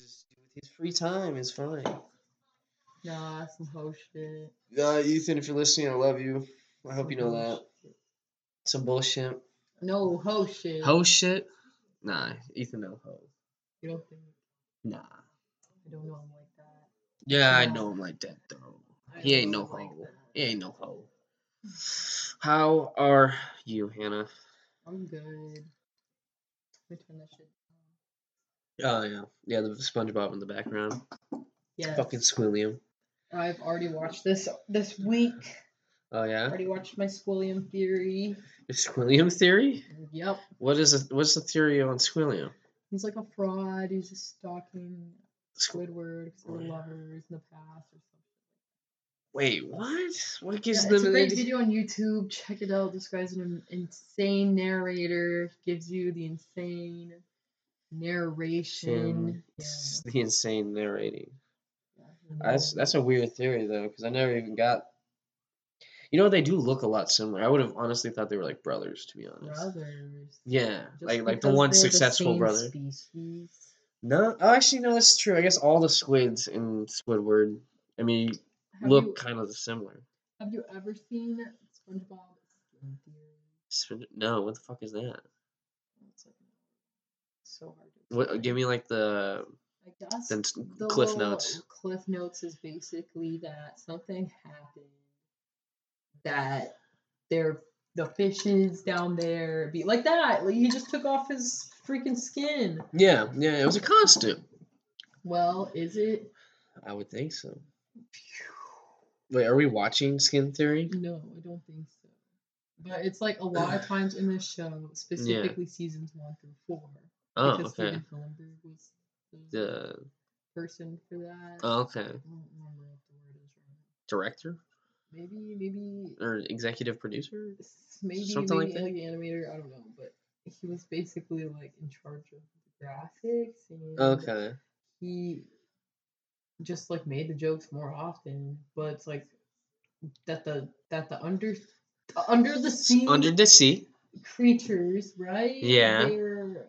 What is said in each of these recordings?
just with his free time is fine. Nah, some hoe shit. Uh, Ethan, if you're listening, I love you. I hope you know that. Some bullshit. No hoe shit. Ho shit? Nah, Ethan no ho. You don't think? Nah. I don't know him like that. Yeah, I know him like that though. I He ain't know no him like hoe. that. He ain't no hoe. How are you, Hannah? I'm good. Let me turn that shit Oh yeah, yeah. The SpongeBob in the background. Yeah. Fucking Squilliam. I've already watched this this week. Oh yeah. Already watched my Squilliam theory. The Squilliam theory. Yep. What is it? What's the theory on Squilliam? He's like a fraud. He's just stalking Squidward because they were oh, lovers in the past or something. Wait, what? What gives Yeah, them it's a great idea? video on YouTube. Check it out. This guy's an insane narrator. Gives you the insane narration. Yeah. The insane narrating. yeah, That's that's a weird theory though, because I never even got. You know they do look a lot similar. I would have honestly thought they were like brothers, to be honest. brothers. Yeah, Just like like the one successful same brother. Species. No, oh, actually no, that's true. I guess all the squids in Squidward, I mean, Have look you, kind of similar. have you ever seen SpongeBob Skin Theory? Spin- No, what the fuck is that? So hard to What? Give me like the I guess then the cliff notes. Cliff notes is basically that something happened that there the fishes down there be like that. Like he just took off his freaking skin. Yeah, yeah, it was a costume. Well, is it? I would think so. Wait, are we watching Skin Theory? No, I don't think so. But it's like a lot of times in this show, specifically seasons one through four. Oh, because okay. Stephen Hillenburg was the The person for that. oh, okay I don't remember what the word is right director Maybe, maybe or executive producer? maybe Something like maybe that? like animator. I don't know, but he was basically like in charge of the graphics and Okay. he just like made the jokes more often. But it's like that the that the under under the sea Under the sea. creatures, right? Yeah. They're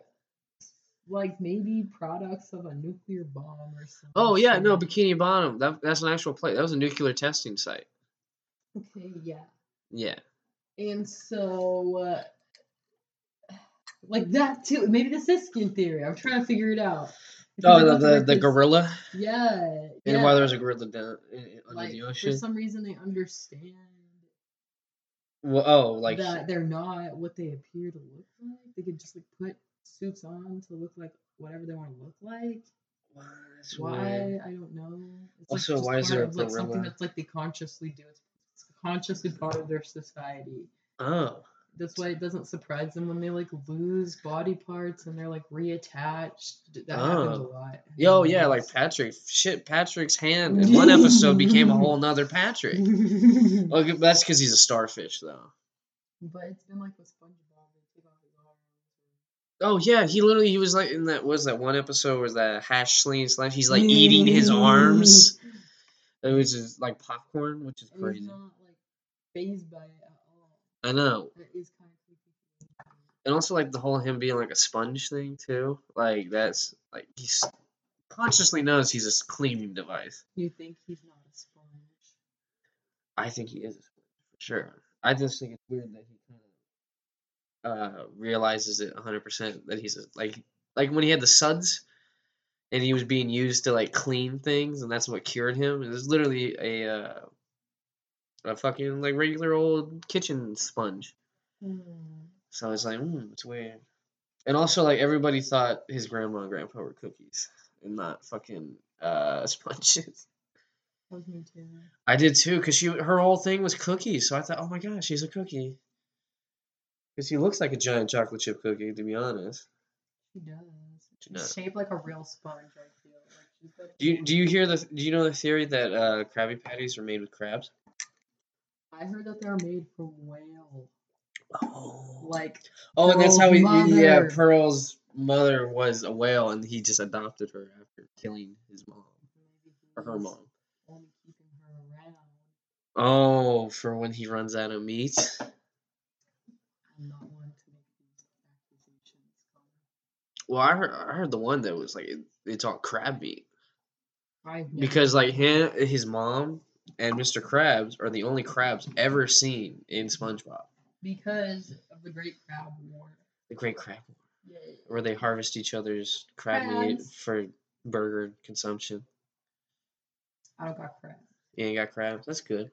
like maybe products of a nuclear bomb or something. Oh yeah, no, Bikini Bottom. That that's an actual place. That was a nuclear testing site. Okay, yeah. Yeah. And so, uh, like that too. Maybe this is skin theory. I'm trying to figure it out. Oh, the the, the gorilla. Yeah. And yeah. why there was a gorilla down under like, the ocean? For some reason, they understand Well, oh, like that they're not what they appear to look like. They could just like put suits on to look like whatever they want to look like. Wow, Why weird. I don't know. It's Also, just why is there a of, like something that's like they consciously do? It's, it's consciously part of their society. Oh, That's why it doesn't surprise them when they like lose body parts and they're like reattached. That happens a Oh. lot. yo, yeah, like Patrick. Shit, Patrick's hand in one episode became a whole nother Patrick. Okay, that's because he's a starfish, though. But it's been like with SpongeBob. They take off his arms. Oh yeah, he literally he was like in that was that one episode was that hash sling slash he's like eating his mm. arms. It was just like popcorn, which is crazy. not like phased by it at all. I know. That is kind of. And also like the whole him being like a sponge thing too. Like that's like he's consciously knows he's a cleaning device. You think he's not a sponge? I think he is a sponge for sure. I just think it's weird that he kind of uh realizes it 100% that he's a, like like when he had the suds and he was being used to like clean things and that's what cured him. It was literally a uh a fucking like regular old kitchen sponge. Hmm. So it's like, hmm, it's weird. And also, like everybody thought his grandma and grandpa were cookies and not fucking uh sponges. Me too. I did too, cause she her whole thing was cookies. So I thought, oh my gosh, she's a cookie. Cause he looks like a giant chocolate chip cookie, to be honest. She does. She She's does. shaped like a real sponge. I feel like she's Do you do you hear the do you know the theory that uh Krabby Patties are made with crabs? I heard that they're made from whale. Oh. Like Oh, and that's how he yeah. Pearl's mother was a whale, and he just adopted her after killing his mom or her mom. only keeping her around. Oh, for when he runs out of meat. I'm not one to make these accusations. Connor. Well, I heard I heard the one that was like it, it's all crab meat because like him, his mom, and Mr. Krabs are the only crabs ever seen in SpongeBob. because of the Great Crab War. The Great Crab, War, Yeah. where they harvest each other's crab meat for burger consumption. I don't got crab. You ain't got crabs. That's good.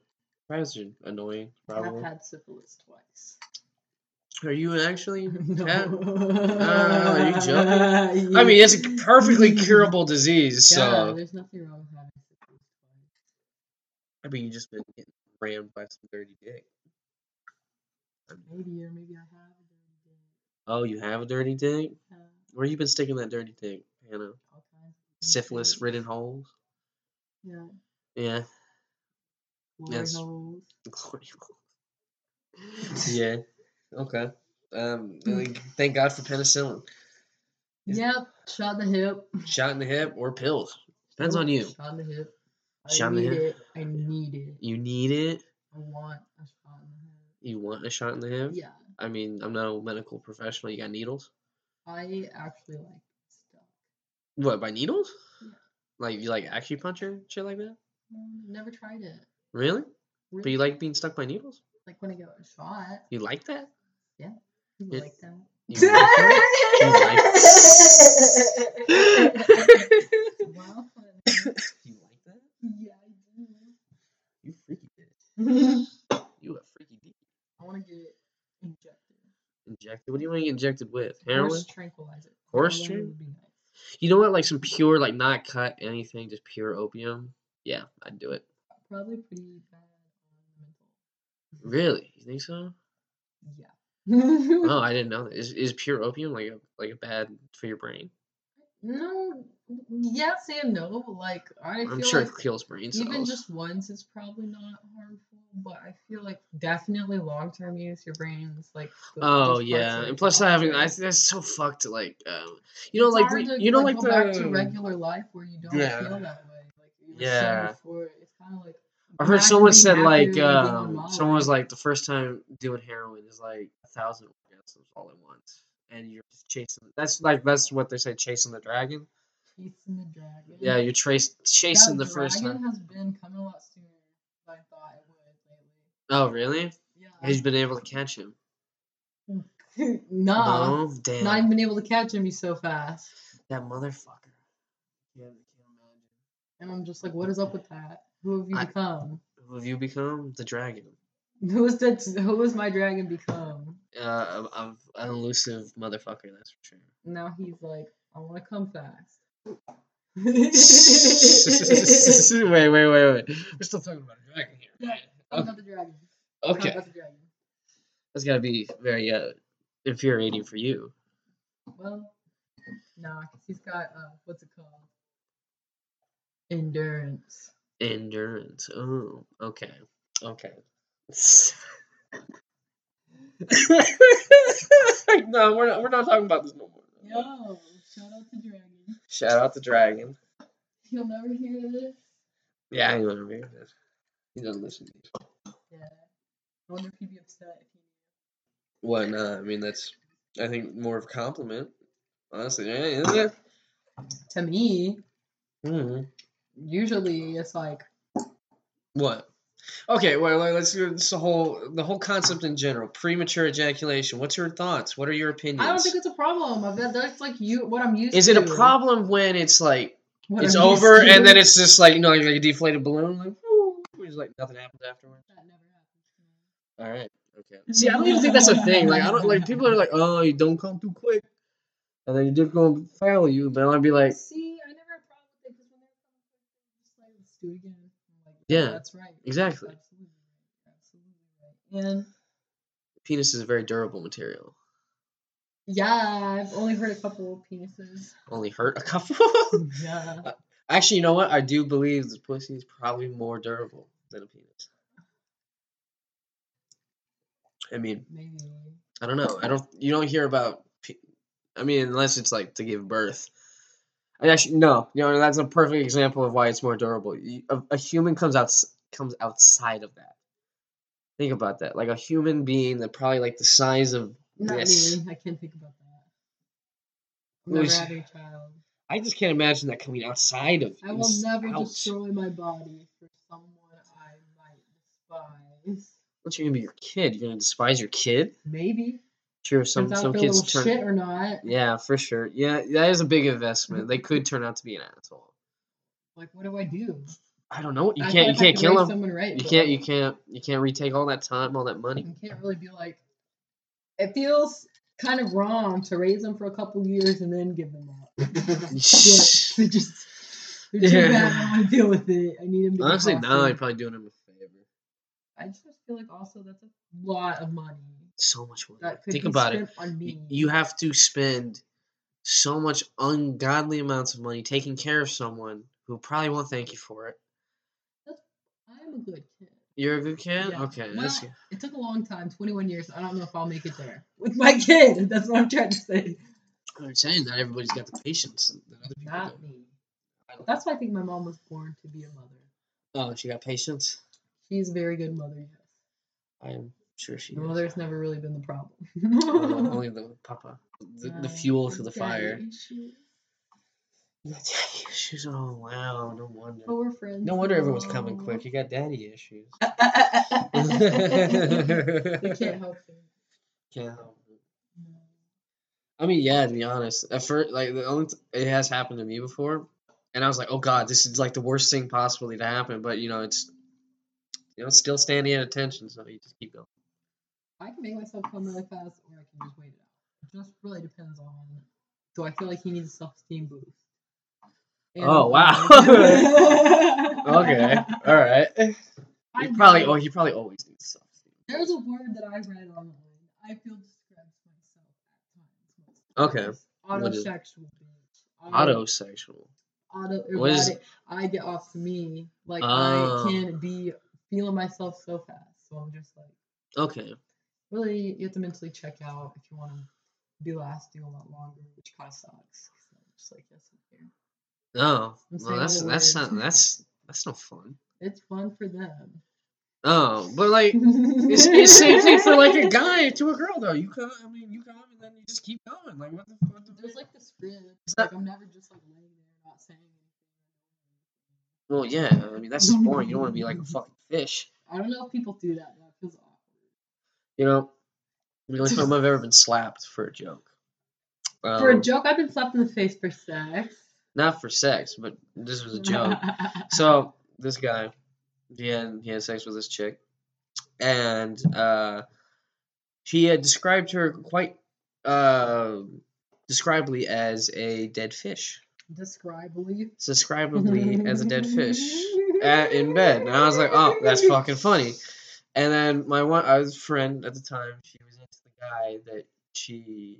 Crabs are annoying, I've had syphilis twice. Are you actually? no. Uh, are you joking? I mean, it's a perfectly curable disease, Yeah, so there's nothing wrong with having syphilis. I mean, you've just been getting rammed by some dirty dick. Maybe or maybe I have a dirty dick. Oh, you have a dirty dick? Uh, Where you been sticking that dirty dick? You know, all kinds of things. syphilis-ridden holes. Yeah. Yeah. Glory Yes. holes. Glory holes. yeah. Okay. Um. like, Thank God for penicillin. Is- Yep. Shot in the hip. Shot in the hip or pills. Depends on you. Shot in the hip. I Shot in the hip? it. I need it. You need it. I want a shot in the hip. You want a shot in the hip. Yeah. I mean, I'm not a medical professional. You got needles? I actually like stuff. What by needles? Yeah. Like you like acupuncture, shit like that? Mm, Never tried it. Really? But you like being stuck by needles? like when I get a shot. You like that? You Yeah. like that? You like that? Wow. you like that? Yeah, I You freaky bitch. You a freaky dick. I want to get injected. Injected? What do you want to get injected with? Heroin? Horse tranquilizer. Horse Heroin tran- would be nice. You know what? Like some pure, like not cut anything, just pure opium. Yeah, I'd do it. Probably pretty bad on mental. Really? You think so? Yeah. Oh, I didn't know that. Is is pure opium like a like a bad for your brain? no. Yes and no. Like I I'm feel sure like it kills brain cells. even just once it's probably not harmful, but I feel like definitely long term use, your brain's like. go- Oh yeah, and plus I having I that's so fucked. Like, um, you know, It's like hard the, to, you know, like, go the back to regular life where you don't Yeah. feel that way. Like you were Yeah. saying before, it's kind of like. I heard someone said like um someone was like the first time doing heroin is like a thousand orgasms all at once, and you're just chasing. That's like that's what they say, chasing the dragon. chasing the dragon. Yeah, you're trace chasing that the first time. has been coming a lot sooner than I thought it would lately. Oh really? Yeah. He's been able to catch him. nah. No, damn. Not even been able to catch him. He's so fast. that motherfucker. Yeah, I can't imagine. And I'm just like, what is up with that? Who have you I- become? Who have you become? The dragon. Who is that? Who has my dragon become? Uh, a- a- an elusive motherfucker. That's for sure. Now he's like, I want to come fast. wait, wait, wait, wait. We're still talking about a dragon here. Yeah, Okay. about the dragon. Okay. about the dragon. That's gotta be very uh, infuriating for you. Well, nah, 'cause he's got uh, what's it called? Endurance. Endurance. Oh, okay. Okay. no, we're not. We're not talking about this no more. Yo, shout out to Dragon. Shout out the dragon. He'll never hear this. Yeah, I know this. He doesn't listen to. Yeah. I wonder if he'd be upset if he What? No, I mean that's. I think more of a compliment. Honestly, yeah, isn't it? To me, hmm usually it's like, What? Okay, well, like, let's do this the whole the whole concept in general. Premature ejaculation. What's your thoughts? What are your opinions? I don't think it's a problem. I that's like you what I'm used Is to. it a problem when it's like What it's I'm over and then it's just like you know like, a deflated balloon like whoo, it's like nothing happens afterwards. That never happens. All right. Okay. See, I don't even think that's a thing. Like I don't like people are like, oh, you don't come too quick, and then you just go and foul you. But I'd be like, See, I never had a problem with it because when they're coming quick, they're just like, let's do it again. Like, oh, Yeah, that's right. exactly. Absolutely right. Absolutely right. And penis is a very durable material. yeah, I've only heard a couple of penises. Only hurt a couple. Yeah. Uh, actually, you know what? I do believe the pussy is probably more durable than a penis. I mean, Maybe. I don't know. I don't. You don't hear about. I mean, unless it's like to give birth. And actually, no. You know, that's a perfect example of why it's more durable. A, a human comes out comes outside of that. Think about that. Like a human being that probably like the size of Not this. me. I can't think about that. I'm Let me never having a child. I just can't imagine that coming outside of. I will never out. destroy my body for someone I might despise. What's you gonna be your kid? You're gonna despise your kid? Maybe. Sure, some some kids turn. shit or not. Yeah, for sure. Yeah, that is a big investment. They could turn out to be an asshole. Like, what do I do? I don't know. You I can't. You can't kill them. Someone right, You can't. You can't. You can't retake all that time, all that money. You can't really be like. It feels kind of wrong to raise them for a couple years and then give them up. But they just they're too Yeah. bad. I don't want to deal with it. I need them to. be Honestly, now you're probably doing him a favor. I just feel like also that's a lot of money So much money. Think about it. You have to spend so much ungodly amounts of money taking care of someone who probably won't thank you for it. I'm a good kid. You're a good kid. Yeah. Okay, Well, that's. It took a long time, 21 years. I don't know if I'll make it there with my kid. That's what I'm trying to say. I'm saying that everybody's got the patience that other people Not do. me. That's why I think my mom was born to be a mother. Oh, she got patience. She's a very good mother. Yes. I am sure she. The is. mother's never really been the problem. Well, only the papa, the, the fuel to the fire. issues. You got daddy issues. Oh wow, no wonder. We're friends. No wonder everyone's coming quick. You got daddy issues. we can't help it. Can't help it. I mean, yeah. To be honest, at first, like the only t- it has happened to me before, and I was like, oh god, this is like the worst thing possibly to happen. But you know, it's you know, it's still standing at attention, so you just keep going. I can make myself come really fast, or I can just wait it out. It just really depends on. Do I feel like he needs a self-esteem boost? And Oh, wow. Okay, all right. He probably oh he probably always needs stuff. There's a word that I read online. I feel describes myself at times. most of the Okay. times. What is- Autosexual. Autosexual. Auto What is- erotic. I get off to me. Like Oh. I can be feeling myself so fast. So I'm just like Okay. Really you have to mentally check out if you want to be lasting a lot longer, which kind of sucks. I'm just like yes, I'm here. Oh, well, that's that's not that's that's no fun. It's fun for them. Oh, but like it's, it's same thing for like a guy to a girl though. You come, I mean, you come and then you just keep going. Like what the fuck? There's like the script. It's like I'm never just like laying there not saying anything. Well, yeah. I mean, that's just boring. You don't want to be like a fucking fish. I don't know if people do that. Awkward. You know, the only time I've ever been slapped for a joke. Um, for a joke, I've been slapped in the face for sex. Not for sex, but this was a joke. so this guy, he had he had sex with this chick, and uh, he had described her quite uh, describably as a dead fish. Describably. Describably as a dead fish at, in bed, and I was like, "Oh, that's fucking funny." And then my one, I was friend at the time. She was into the guy that she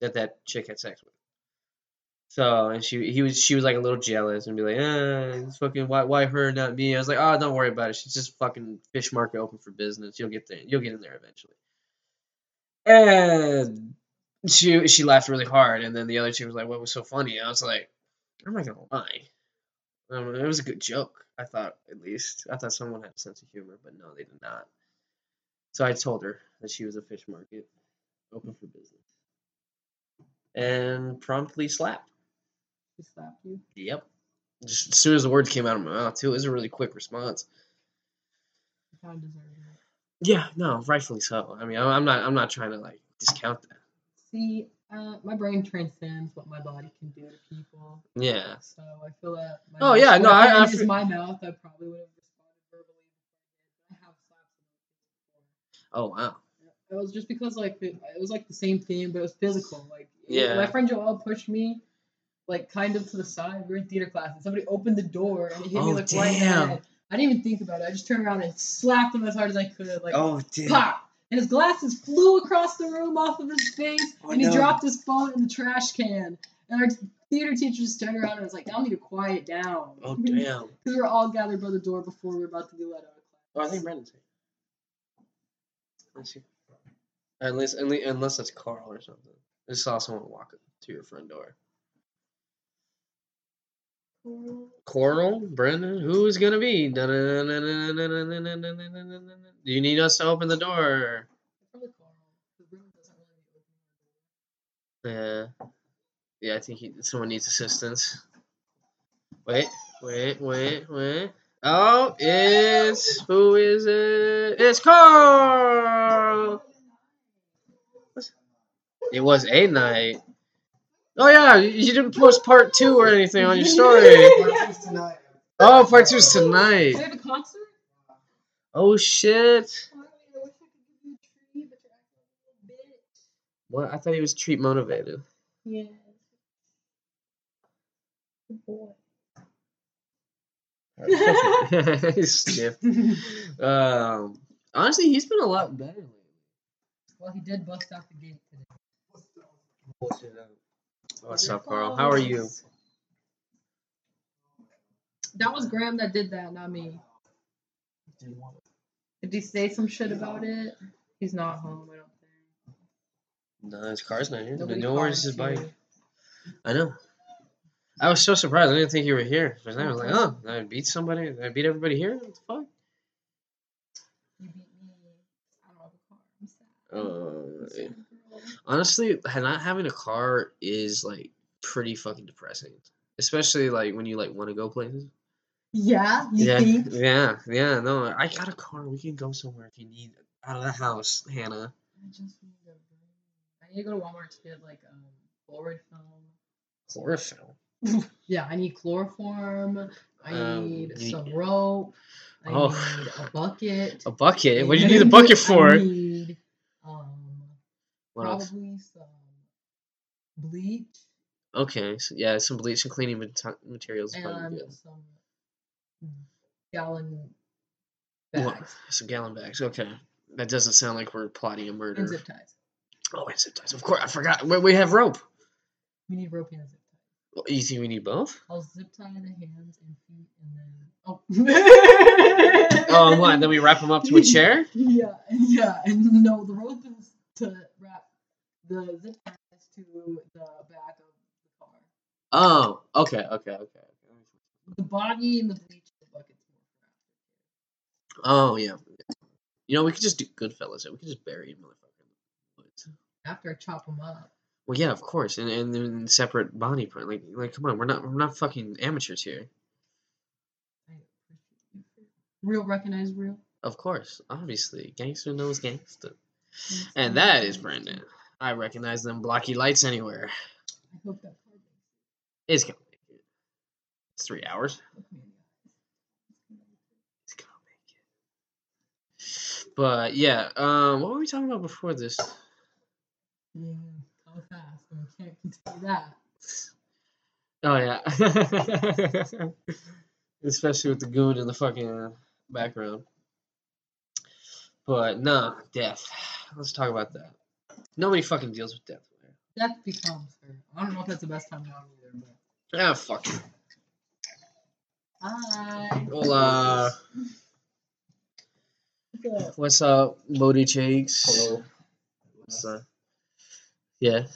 that that chick had sex with. So and she he was she was like a little jealous and be like, eh, fucking why why her not me? I was like, oh, don't worry about it. She's just fucking fish market open for business. You'll get there. You'll get in there eventually. And she she laughed really hard, and then the other chick was like, what was so funny? I was like, I'm not gonna lie. Um, it was a good joke. I thought at least I thought someone had a sense of humor, but no, they did not. So I told her that she was a fish market open for business, and promptly slapped. She slapped you. Yep. Just as soon as the words came out of my mouth, too, it was a really quick response. You kind of it. Yeah, no, rightfully so. I mean, I'm I'm not I'm not trying to like discount that. See, uh, my brain transcends what my body can do to people. Yeah. So I feel that. My Oh, yeah, no, I- I my mouth. I probably would have responded verbally. I did, but I have slapped Oh wow. It was just because like it, it was like the same thing, but it was physical. Like Yeah. my friend Joel pushed me like kind of to the side. We were in theater class, and somebody opened the door and it hit me Oh, like right in the head. I didn't even think about it. I just turned around and slapped him as hard as I could. Like Oh damn. pop, and his glasses flew across the room off of his face, Oh, and he no. dropped his phone in the trash can. And our theater teacher just turned around and was like, "Y'all need to quiet down." Oh damn. Because we were all gathered by the door before we were about to be let out of Oh, I think Brandon's here. Let's see. Unless unless unless it's Carl or something. I just saw someone walk to your front door. Coral, Brendan, who is gonna be? Do you need us to open the door? Probably Carl. The room doesn't really open. Yeah. Yeah, I think he, someone needs assistance. Wait, wait, wait, wait. Oh, it's who is it? It's Carl. It was a night. Oh yeah, you didn't post part two or anything on your story. tonight. Oh, part two's Do tonight. you have a concert? Oh shit. Oh, I wish I could give you a treat, but you're acting like a little bitch. What? I thought he was treat motivated. Yeah. Good boy. He's stiff. Um, honestly, he's been a lot better lately. well, he did bust out the gate today. What's up, Carl? How are you? That was Graham that did that, not me. Did he say some shit about it? He's not home, I don't think. No, his car's not here. Nobody no, where's his bike? I know. I was so surprised. I didn't think you were here. Second, I was like, oh, I beat somebody. I beat everybody here. What the fuck? You beat me. I don't have a car. I'm sad. Uh, sad, girl. Honestly, not having a car is like pretty fucking depressing. Especially like when you like want to go places. Yeah, you yeah, think? yeah, yeah. No, I got a car. We can go somewhere if you need out of the house, Hannah. I just need to. I need to go to Walmart to get like um Florid film. Chlorophyll. Yeah, I need chloroform. I Um, need some rope. I Oh. need a bucket. A bucket. What do you need a bucket for? Need um else? probably some bleach Okay, so yeah, some bleach and cleaning mate- materials. and good. some gallon What? bags Some gallon bags. Okay, that doesn't sound like we're plotting a murder. and zip ties. Oh, and zip ties. Of course, I forgot. We, we have rope. We need rope and zip tie. Well, You think we need both? I'll zip tie the hands and feet and then oh Oh, what? Then we wrap them up to a chair. Yeah, yeah, and no, the rope is to wrap the zip ties to the back of the car. Oh, okay, okay, okay. The body and the bleach the bucket's more. Oh yeah. You know, we could just do Goodfellas. We could just bury him, motherfucker. in the woods. After I chop them up. Well, yeah, of course, and and in separate body part. Like, like, come on, we're not we're not fucking amateurs here. I appreciate you for- Real recognize real. Of course, obviously, gangster knows gangster, and that is Brendan. I recognize them blocky lights anywhere. I hope that car makes It's gonna make it. It's three hours. it. Look me in the eyes. It's gonna make it. But yeah, um, what were we talking about before this? Yeah, how fast? And we can't continue that. Oh yeah, especially with the goon in the fucking background. But nah, death. Let's talk about that. Nobody fucking deals with death. man. Death becomes her. I don't know if that's the best time now either, but. Ah, fuck. it. Hi. Hola. What's up? What's up, Bodie Cheeks? Hello. What's up? Yeah.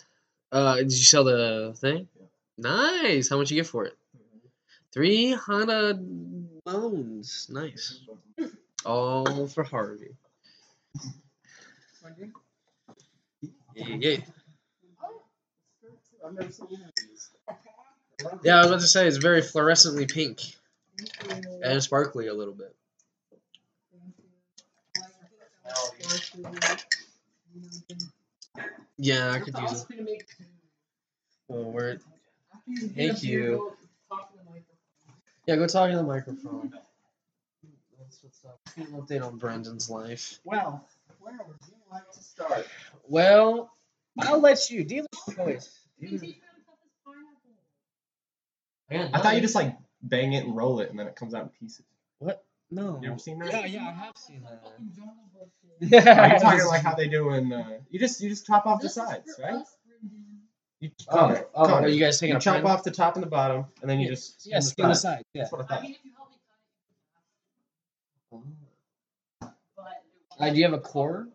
Uh, did you sell the thing? Nice. How much you get for it? Three hundred bones. Nice. All for Harvey. Yeah, yeah. I was about to say it's very fluorescently pink and sparkly a little bit. Yeah, I could use it. Oh, word. Thank you. Yeah, go talk to the microphone. What's up. Update on Brendan's life. Well, where would you like to start? Well, I'll let you. Dealer's choice. I thought you just like bang it and roll it, and then it comes out in pieces. What? No. You ever seen that? Yeah, yeah, I have seen that. Are Yeah. you talking like how they do in? Uh, you just you just chop off the sides, right? You, Oh, Connor, oh, Connor, are you guys taking you a chop print? off the top and the bottom, and then you Yeah. just Yeah, skin skin the side. side. Yeah. That's what I thought. Uh, do you have a core?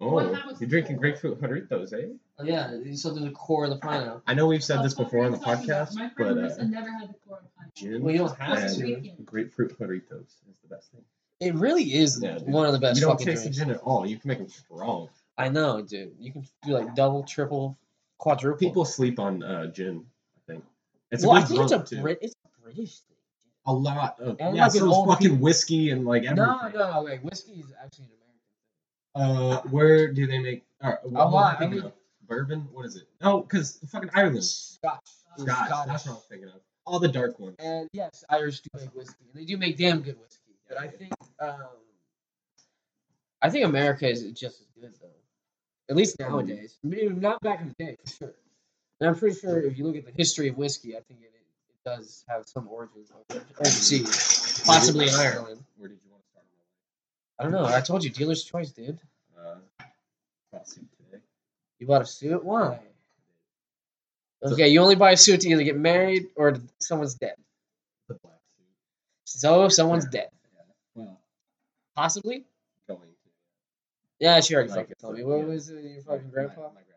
Oh, you're drinking grapefruit jarritos, eh? Oh, yeah, so there's a core of the pineapple. I know we've said this before on the podcast, My but friend uh, never had the core of pineapple. gin Well, you don't have and to. grapefruit jarritos is the best thing. It really is Yeah, dude. one of the best you don't fucking taste drinks. the gin at all. You can make them strong. I know, dude. You can do like double, triple. quadruple. People sleep on uh, gin. I think it's a well, I good think it's a drunk, too. Brit. It's a British thing. a lot of And yeah, like an so it's old fucking people- whiskey and like everything. No, no, like whiskey is actually an American Uh, where do they make? Uh, what am I I thinking of? bourbon. What is it? No, because fucking Ireland. Scotch. Scotch. Scottish. That's what I was thinking of. All the dark ones. And yes, Irish do make whiskey, and they do make damn good whiskey. But I think, um, I think America is just as good though. At least nowadays. Maybe not back in the day, for sure. And I'm pretty sure if you look at the history of whiskey, I think it, it does have some origins overseas, possibly in Ireland. Where did you want to start? I don't know. I told you, dealer's choice, dude. Uh, bought suit today. You bought a suit? Why? Okay, you only buy a suit to either get married or someone's dead. The black suit. So someone's dead, Well, possibly. going to. Yeah, she already Like fucking told me. What yeah. was it, your fucking My- grandpa? My, my grandpa.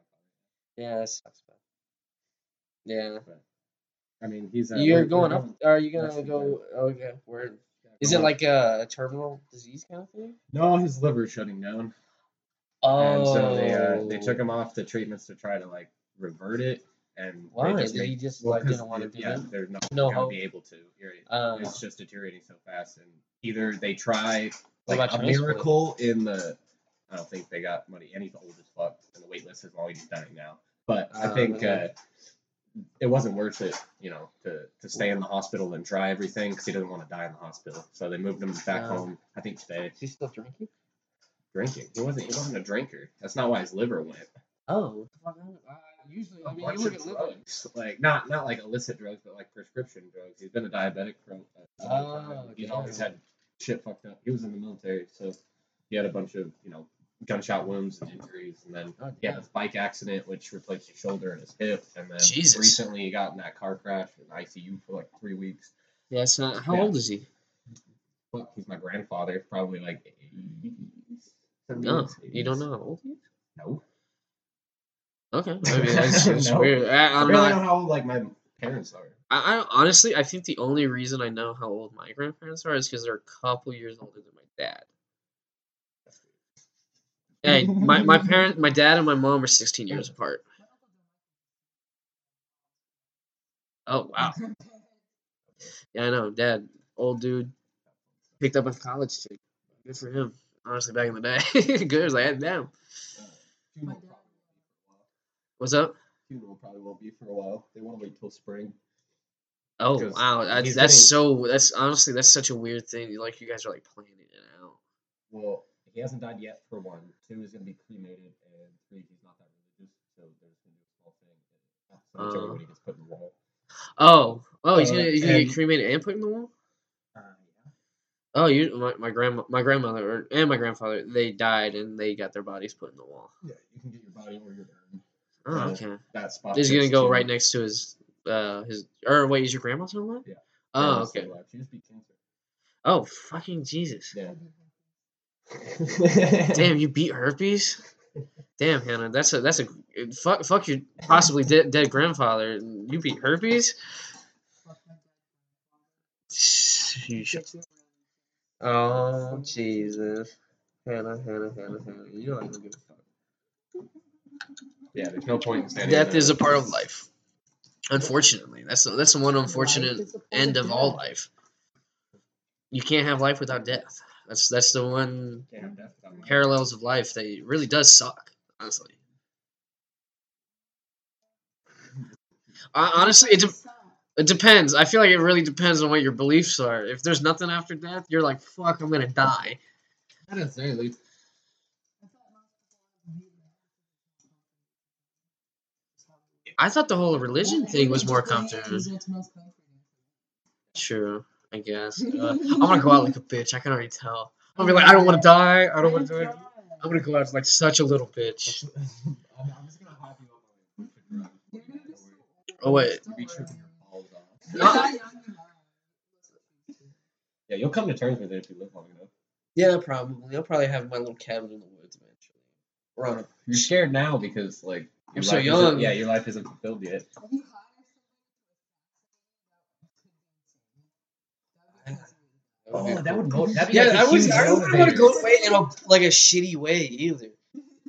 Yeah, that sucks. Yeah. I mean, he's. Uh, You're going up. Are you gonna go? Okay. Where yeah, is it? Like a, a terminal disease kind of thing? No, his liver's shutting down. Oh. And so they uh, they took him off the treatments to try to like revert it, and Why? they just Did made, just well, like didn't want to do yeah, it? they're not No gonna hope. be able to. Uh, it's just deteriorating so fast, and either they try like a miracle in the. I don't think they got money, and he's old as fuck, and the wait list is already dying now. But I Oh, think uh, it wasn't worth it, you know, to, to stay in the hospital and try everything because he doesn't want to die in the hospital. So they moved him back Yeah. home. I think today Is he still drinking? drinking. He wasn't. He wasn't a drinker. That's not why his liver went. Oh, what the fuck? Uh, usually, I A mean, bunch you look of at liver. drugs, like not not like illicit drugs, but like prescription drugs. He's been a diabetic for long. Oh, He's always had shit fucked up. He was in the military, so he had a bunch of you know gunshot wounds and injuries, and then Oh, he had bike accident which replaced his shoulder and his hip, and then Jesus. recently he got in that car crash in ICU for like three weeks. Yeah, it's not. How Yeah. old is he? Fuck, he's my grandfather, probably like 80s, No, 70s, you don't know how old he is. No, Okay, I mean that's No. weird. I, I I'm really not. know how old like my parents are. I, I honestly, I think the only reason I know how old my grandparents are is because they're a couple years older than my dad. Hey, my my parent, my dad and my mom are 16 years apart. Oh wow. Yeah, I know. Dad, old dude, picked up a college chick. Good for him. Honestly, back in the day, good. As I was like, damn. What's up? funeral probably won't be for a while. They want to wait till spring. Oh 'Cause wow, that's, he's that's getting- so. That's honestly that's such a weird thing. Like you guys are like planning it out. Well, he hasn't died yet for one. Two is gonna be cremated, and three he's not that religious, so they're just gonna do a small thing. At the cemetery Uh. when he gets put in the wall. Oh, oh, he's Uh, gonna he's gonna get cremated and put in the wall. Uh, Oh, you my my grandma my grandmother and my grandfather they died and they got their bodies put in the wall. yeah. You can get your body or your urn. Oh, Uh, okay. That spot. He's gonna go to- right next to his uh his or wait, is your grandma still alive? Yeah. Oh, okay. She just beat cancer. Oh, fucking Jesus. Yeah. Damn, you beat herpes. Damn, Hannah, that's a that's a fuck fuck your possibly dead dead grandfather. You beat herpes. Oh Jesus, Hannah, Hannah, Hannah, Hannah. You don't give a fuck. Yeah. There's no point in standing. Death there. is a part of life. Unfortunately, that's the, that's the one unfortunate end of all life. You can't have life without death. That's that's the one Can't have death without life. parallels of life that really does suck. Honestly, honestly, it, de- it depends. I feel like it really depends on what your beliefs are. If there's nothing after death, you're like, "Fuck, I'm gonna die." Not necessarily. I thought the whole religion thing was more comfortable. True, I guess. Uh, I'm gonna go out like a bitch. I can already tell. I'm gonna be like, I don't want to die. I don't want to do it. I'm gonna go out like such a little bitch. I'm, I'm just gonna hype you up on a drug. Oh wait, You be tripping your balls off. No. Yeah, you'll come to terms with it if you live long enough. yeah, probably. I'll probably have my little cabin in the woods eventually. Or on a You're scared now because like I'm your so life young. Isn't, yeah, your life isn't fulfilled yet. Oh, that would go. that'd be Yeah, like a I was. I wouldn't want to go away in a like a shitty way either,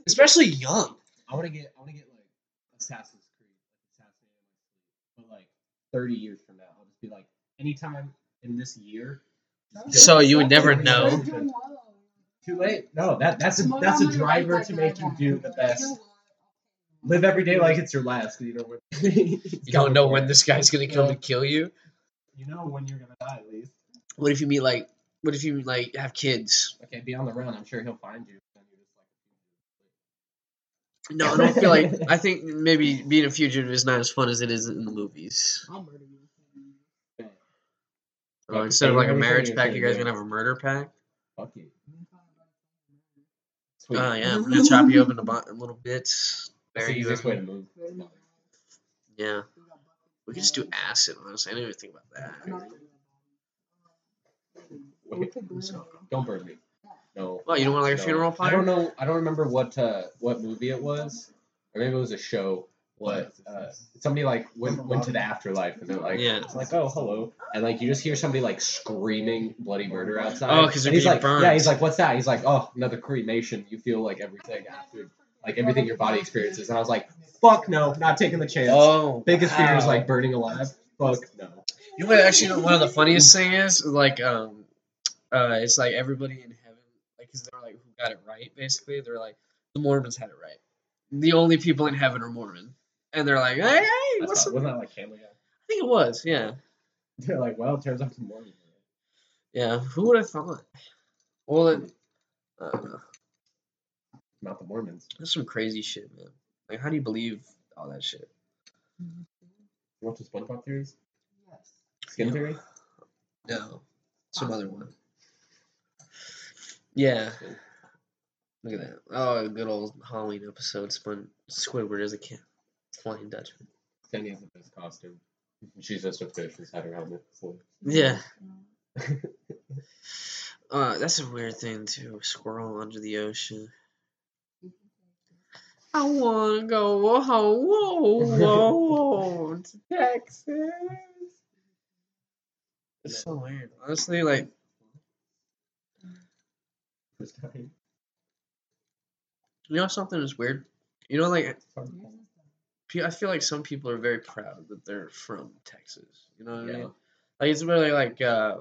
especially young. I want to get I want to get like Assassin's 30 years from now. I'll just be like, anytime in this year. So you would never You're know. Too late. No, that that's a that's a driver to make you do the best. Live every day like it's your last. You know when You don't know when this guy's gonna come and kill you. You know when you're gonna die at least. What if you meet like? What if you like have kids? Okay, be on the run. I'm sure he'll find you. Then you're just like- No, I don't feel like. I think maybe being a fugitive is not as fun as it is in the movies. I'll murder you. Uh, instead of like a marriage pack, you guys gonna have a murder pack. Fuck you. Sweet. Oh yeah, I'm gonna chop you up into bo- little bits. That's Bury the you. easiest way to move. Yeah, we could just do acid. Honestly, I didn't even think about that. Wait, don't burn me. No. Well, you don't want like a no. funeral I don't know. I don't remember what uh, what movie it was, or maybe it was a show. But uh, somebody like went went to the afterlife, and they're like, Yeah. it's like, oh, hello, and like you just hear somebody like screaming bloody murder outside. Oh, 'cause they're he's like, burned. yeah, he's like, what's that? He's like, oh, another cremation. You feel like everything after, like everything your body experiences. And I was like, fuck no, not taking the chance. Oh, Biggest fear is like burning alive. Fuck no. You know what? Actually, one of the funniest thing is like, um, uh, it's like everybody in heaven, like, cause they're like who got it right. Basically, they're like the Mormons had it right. The only people in heaven are Mormon, and they're like, hey, hey, That's what's not, up? wasn't that like Family Guy? I think it was, yeah, They're like, well, it turns out the Mormons. yeah. Who would have thought? Well, it, uh, Not the Mormons. that's some crazy shit, man. Like, how do you believe all that shit? You watch the SpongeBob theories? Yes. Skin Yeah. theory? No, some other one. Yeah. Look at that. Oh, a good old Halloween episode. Spun Squidward as a cat. Flying Dutchman. Sandy has the best costume. She's just a fish who's had her helmet full. Yeah. Uh, that's a weird thing too. Squirrel under the ocean. I wanna go whoa whoa whoa to Texas. It's so weird. Honestly, like First time. you know something is weird. You know, like I feel like some people are very proud that they're from Texas. You know what I mean? Like it's really like uh,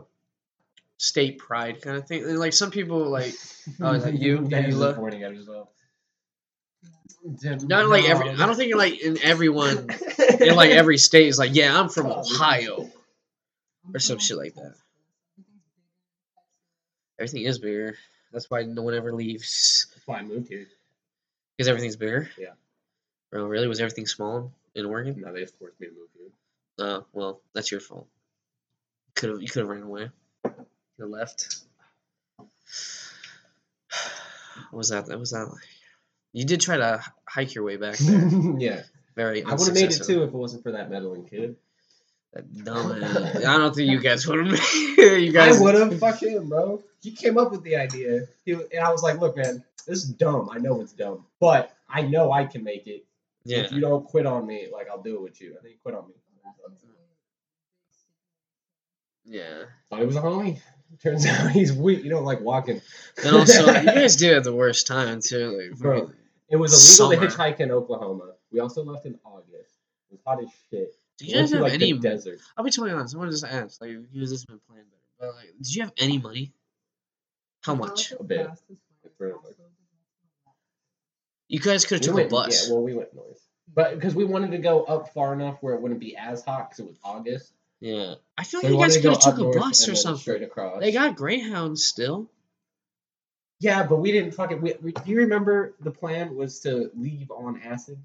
state pride kind of thing. And like some people like Oh, is that you, Yeah, he's Angela? just pointing at not like every. I don't think like in everyone in like every state is like yeah I'm from Ohio or some shit like that. Everything is bigger. That's why no one ever leaves That's why I moved here. because everything's bigger. Yeah. Bro, really? Was everything small in Oregon? No, they just forced me to move here. Oh, well, that's your fault. Could have you could have ran away. You left. What was that? That was that. Like? You did try to hike your way back there. yeah. Very. I would have made it too if it wasn't for that meddling kid. Dumb. I don't think you guys would have made it. You guys. I would have. Fuck him, bro. He came up with the idea. He, and I was like, look, man, this is dumb. I know it's dumb. But I know I can make it. Yeah. If you don't quit on me, like, I'll do it with you. And then he quit on me. Yeah. Thought it was a homie. Turns out he's weak. You don't like walking. And also, you guys do have the worst time too. Like, Bro. It was illegal Summer. to hitchhike in Oklahoma. We also left in August. It was hot as shit. Do you guys have like, any? the desert? I'll be totally honest. I want to just ask, like, because this has been playing better. But like, did you have any money? How much? A bit. You guys could have We took went, a bus. Yeah, well, we went north. But because we wanted to go up far enough where it wouldn't be as hot because it was August. Yeah, I feel like we you guys could have took a bus or something. Straight across. They got Greyhounds still. Yeah, but we didn't fucking. We, we, do you remember the plan was to leave on acid?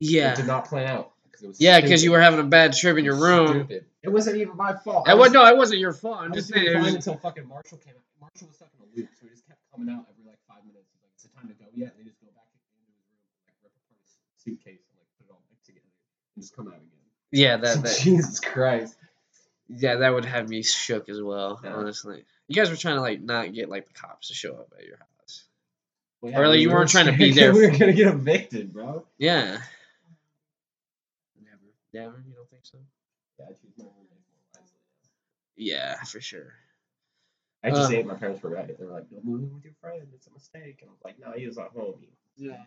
Yeah, it Yeah, did not plan out. 'Cause it was yeah, because you were having a bad trip in your room. Stupid. It wasn't even my fault. I was, no, it wasn't your fault. I'm I was just doing saying. It fine was, until fucking Marshall came out. Marshall was stuck in a loop, so he just kept coming out every like five minutes. He's like, "Is it time to go yet?" And they just go back into his room, like rip apart his suitcase, and like put it all back together, and just come out again. yeah, that, that Jesus Christ. yeah, that would have me shook as well. Yeah. Honestly, you guys were trying to like not get like the cops to show up at your house. Well, Or, like, we you were weren't trying to be there We were gonna get evicted, bro. Yeah. Never. You don't think so? Yeah, I choose my roommate more wisely. Yeah, for sure. I just Uh. say my parents were right. They were like, "Don't move in with your friend. It's a mistake." And I was like, "No, he was at home." Yeah.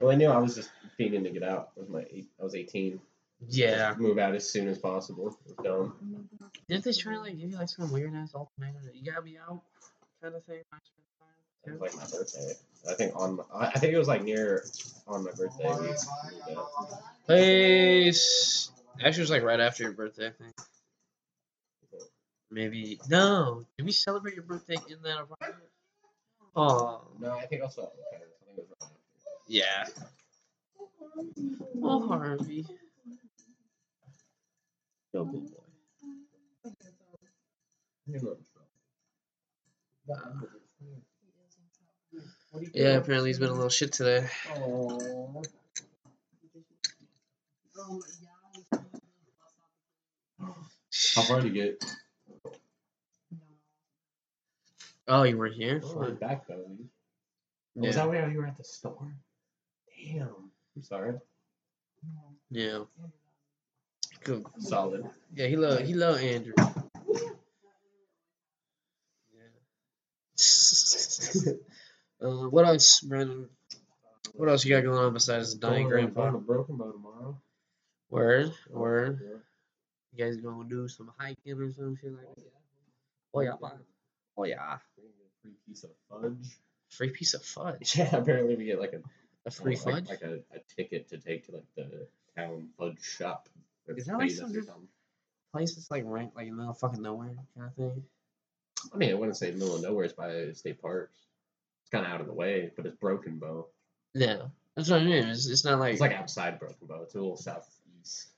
Well, I knew I was just fiending to get out. It was my eight, I was 18. Yeah. Just move out as soon as possible. It was dumb. Didn't they try to like give you like some weird ass ultimatum that you gotta be out kind of thing? It was like my birthday. I think on my, I I think it was like near on my birthday. We moved out. Place. Actually, it was like right after your birthday, I think. Maybe no. Did we celebrate your birthday in that apartment? Oh, No, I think also okay, I think it was right after. yeah. Oh, Harvey. Yo, good boy. You know, Yeah, apparently he's been a little shit today. Aw. How far did you get? Oh, you were here? Oh, we're back though. Was that why you were at the store? Damn. I'm sorry. Yeah. Good. Solid. Yeah, he love he love Andrew. Yeah. uh, what else, Brandon? What else you got going on besides dying Going- grandpa? Going to Broken Bow tomorrow. Word, word. Yeah. You guys gonna do some hiking or some shit like that? Oh yeah. Oh yeah. We're gonna get a free piece of fudge. Free piece of fudge. Yeah, apparently we get like a A free like, fudge. like a, a ticket to take to like the town fudge shop. Is that like some Place that's like rank like in the middle of fucking nowhere kind of thing. I mean, I wouldn't say middle of nowhere. It's by state parks. It's kind of out of the way, but it's Broken Bow. Yeah, that's what I mean. It's, it's not like It's like outside Broken Bow. It's a little southeast.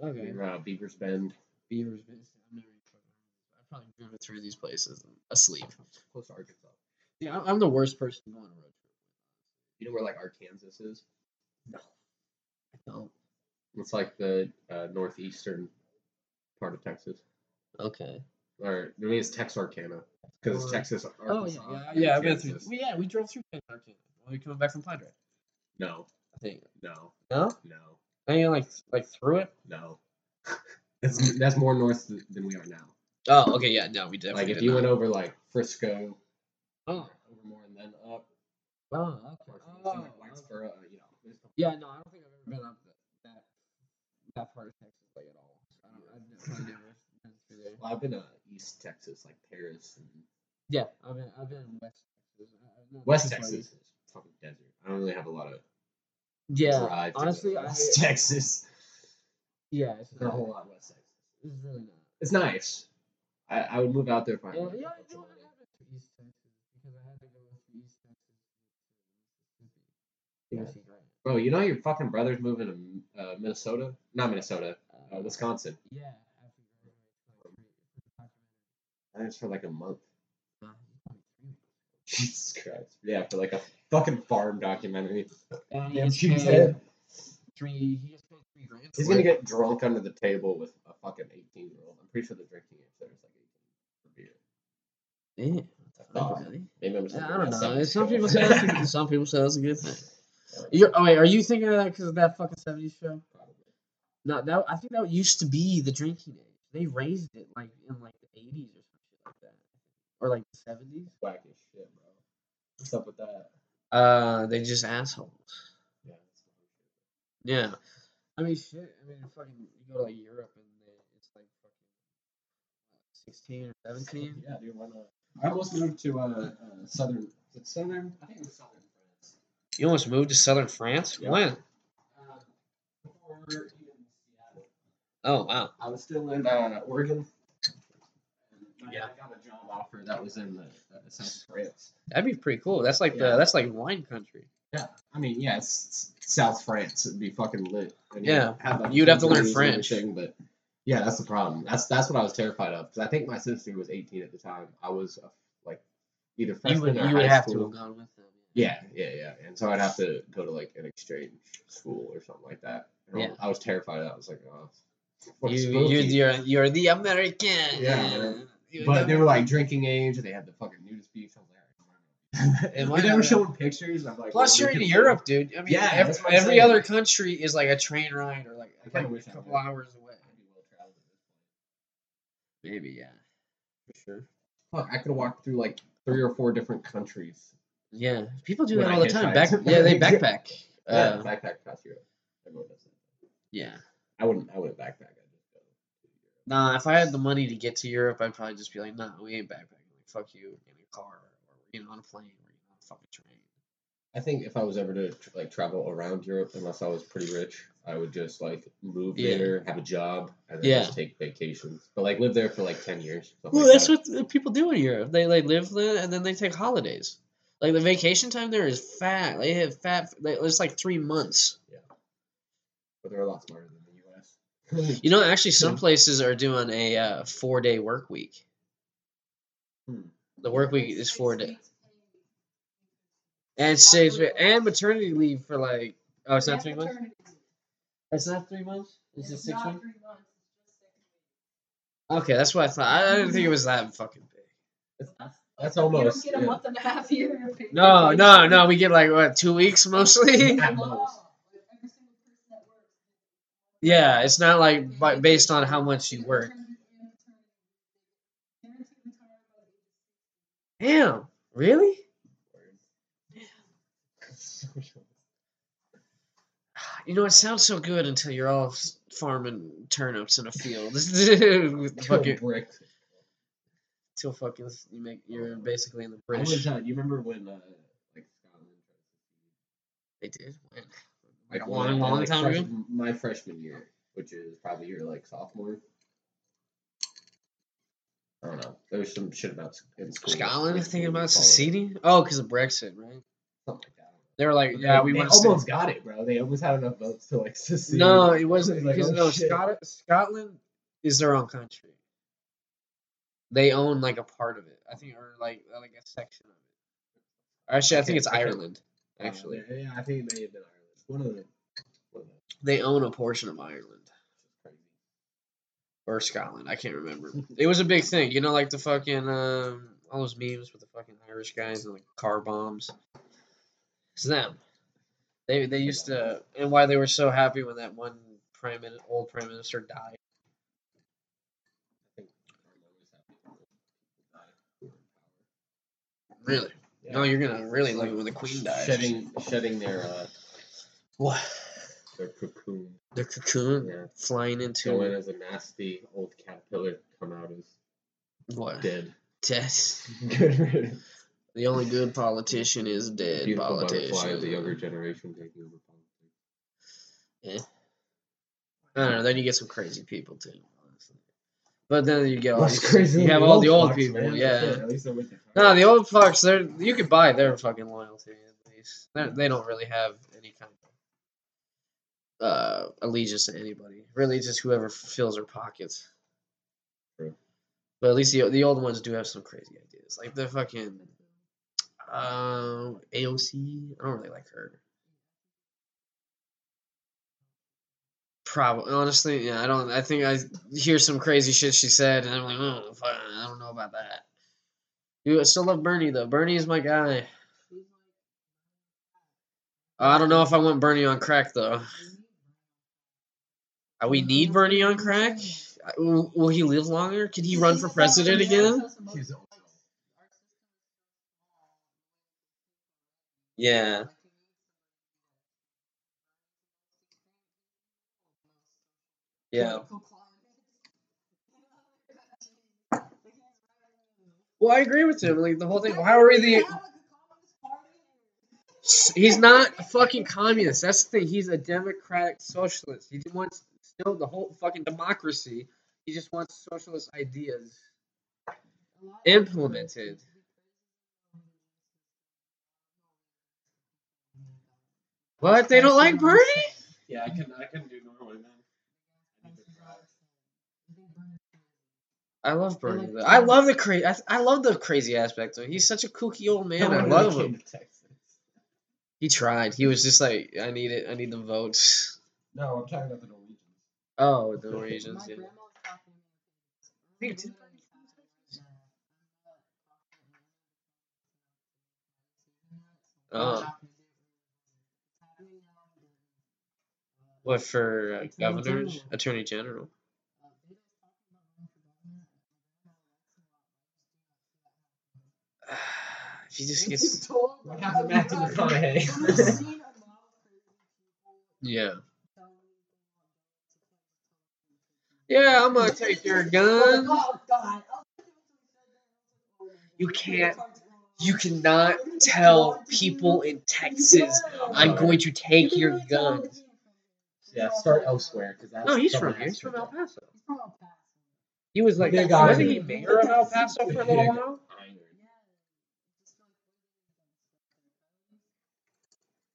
okay. Uh, Beaver's Bend. Beavers. I've never I've probably driven through these places asleep. Close to Arkansas. Yeah, I'm- I'm the worst person to go on a road trip. You know where like Arkansas is? No, I don't. It's like the uh, northeastern part of Texas. Okay. Or I mean, it's Texarkana because it's Or- Texas. Oh yeah, yeah, yeah. I've through. Well, yeah, we drove through Texarkana when we coming back from Padre. No, I think. no, No, no, I mean like like through it. no. that's that's more north than we are now. Oh, okay, yeah, no, we definitely. Like if did you not. went over like Frisco, Oh, over more and then up, oh, or okay. something Oh, like Whitesboro, uh, you know. Yeah, no, I don't think I've ever been up that that, that part of Texas like at all. I don't. I've never, probably never been through there. Well, I've been uh, East Texas, like Paris and Yeah, I've been I've been in West Texas. West Texas. is fucking desert. I don't really have a lot of Yeah, to honestly, I Texas. yeah, it's not a whole lot West Texas. it's really not. It's nice. I, I would move out there if I. Yeah, money. Know I have to East Texas because I had to go East Texas to to Yeah. Bro, you know your fucking brother's moving to uh, Minnesota? Not Minnesota, uh, Uh, Wisconsin. Yeah, after you graduate, like, three- for the I think it's for like a month. You told me three weeks. Jesus Christ. Yeah, for like a fucking farm documentary. And Yeah, he gets she's paid three. He paid three grand. He's for gonna it. get drunk under the table with a fucking 18 year old. I'm pretty sure the drinking age there is like 18 for beer. Yeah. Oh, really? Maybe I'm just Yeah, I don't know. Some people say that's a, some people say that's a good thing. You're, oh wait, are you thinking of that because of that fucking seventies show? Probably. No, that I think that used to be the drinking age. They raised it like in like the eighties or some shit like that, or like the seventies. Whack as shit, bro. What's up with that? Uh, they just assholes. Yeah. Yeah, I mean shit. I mean fucking you go to like Europe and they, it's like fucking sixteen or seventeen. Yeah, dude, why not? I almost moved to uh, uh southern. Is it southern? I think it was southern France. You almost moved to southern France. Yeah. When? Uh, before even Seattle. Oh wow. I was still in uh, Oregon. Yeah. I got a job offer that was in the uh, south France. That'd be pretty cool. That's like Yeah. the that's like wine country. Yeah, I mean, yeah, it's, it's South France. It'd be fucking lit. And Yeah, have, you'd have to learn French. but yeah, that's the problem. That's that's what I was terrified of because I think my sister was 18 at the time. I was uh, like either freshman You would or you would have school. to have gone with them. Yeah, yeah, yeah. And so I'd have to go to like an exchange school or something like that. And Yeah. was- I was terrified of that. I was like, oh, You you you're you're the American. Yeah, man. But the they were like drinking age. and They had the fucking nudist beach. I was like, And and they were showing pictures. I'm like, Plus, well, you're in Europe, dude. I mean, Yeah, every, that's what I'm every other country is like a train ride or like, like a couple hours away. I'd be well traveled at this point. Maybe, yeah, for sure. Fuck, I could have walked through like three or four different countries Yeah, people do that all the time. Back, yeah, they backpack. yeah, Uh, backpack across Europe. Everyone does that. yeah. I wouldn't. I wouldn't backpack. I'd just go. to Europe. Nah, if I had the money to get to Europe, I'd probably just be like, nah, we ain't backpacking. Like, fuck you, in a car, or you know, on a plane, or you know, on a fucking train. I think if I was ever to like travel around Europe, unless I was pretty rich, I would just like move Yeah. there, have a job, and then Yeah. just take vacations. But like live there for like ten years. Well, like that's that. what people do in Europe. They like live there and then they take holidays. Like the vacation time there is fat. They have fat. Like, it's like three months. Yeah, but they're a lot smarter than. You know, actually, some places are doing a uh, four day work week. Hmm. The work week is four days. And saves and maternity leave for like oh it's not three months. It's not three months. Is it six months? Okay, that's what I thought. I, I didn't think it was that fucking big. That's You almost. don't get a yeah. month and a half here. No, no, no. We get like what two weeks mostly. At most. Yeah, it's not like bi- based on how much you work. Damn, really? You know, it sounds so good until you're all farming turnips in a field. With fucking, brick. till fucking you make you're basically in the I was, uh, you remember when uh, like Scotland? They did. When? Like when long, long time fresh- ago. My freshman year, which is probably your like sophomore. I don't know. There was some shit about in school. Scotland like, thinking about seceding? Oh, because of Brexit, right? Something like that. They were like, yeah, they- we they almost got it, bro. They almost had enough votes to like secede. No, it wasn't Like, because oh, no. Scot- Scotland is their own country. They own like a part of it, I think, or like like a section of it. Actually, I think it's Ireland. Uh, Actually, yeah, yeah, I think it may have been Ireland. One of the. One of the they own a portion of Ireland or Scotland. I can't remember. It was a big thing, you know, like the fucking um, all those memes with the fucking Irish guys and like car bombs. It's them. They they used to, and why they were so happy when that one prime old prime minister died. I think Ireland was happy when people died who were in power. Really? Yeah. No, you're gonna really like when the queen dies. shedding shedding their uh, What? their cocoon, The cocoon Yeah. flying into. go in as a nasty old caterpillar, come out as what? dead. Dead. Good. The only good politician is dead Beautiful of the politician. younger generation taking over politics. Eh. I don't know. Then you get some crazy people too. Honestly. But then you get all That's these, crazy. You have The all the old fucks, people. man. Yeah. At least they're with the No, the old fucks. They're you could buy their fucking loyalty at least. They're, they don't really have any kind of uh, allegiance to anybody. Really, just whoever fills their pockets. True. But at least the the old ones do have some crazy ideas, like the fucking uh, AOC. I don't really like her. Probably, honestly, yeah. I don't. I think I hear some crazy shit she said, and I'm like, oh, fuck, I don't know about that. You I still love Bernie though. Bernie is my guy. I don't know if I want Bernie on crack though. Uh, We need Bernie on crack. Uh, Will, will he live longer? Can he run for president again? Yeah. Yeah. Well, I agree with him. Like the whole thing. How are we the? He's not a fucking communist. That's the thing. He's a democratic socialist. He wants still the whole fucking democracy. He just wants socialist ideas implemented. What? They don't like Bernie? Yeah, I can I can do Norway, man. I need to try. I love They're Bernie. like though. I love the crazy. I, I love the crazy aspect of him. He's such a kooky old man. I love him. came to Texas. He tried. He was just like, I need it. I need the votes. No, I'm talking about the Norwegians. Oh, the Norwegians. My Yeah. grandma was talking I think it's- Oh, what for uh, uh governors, attorney general? if he just gets What to McConaughey? yeah. Yeah, I'm gonna take your gun. You can't. You cannot tell people in Texas I'm going to take your gun. Yeah, start elsewhere because that's. No, he's from here. He's from El. Paso. He was like, wasn't he mayor of El Paso for a little while?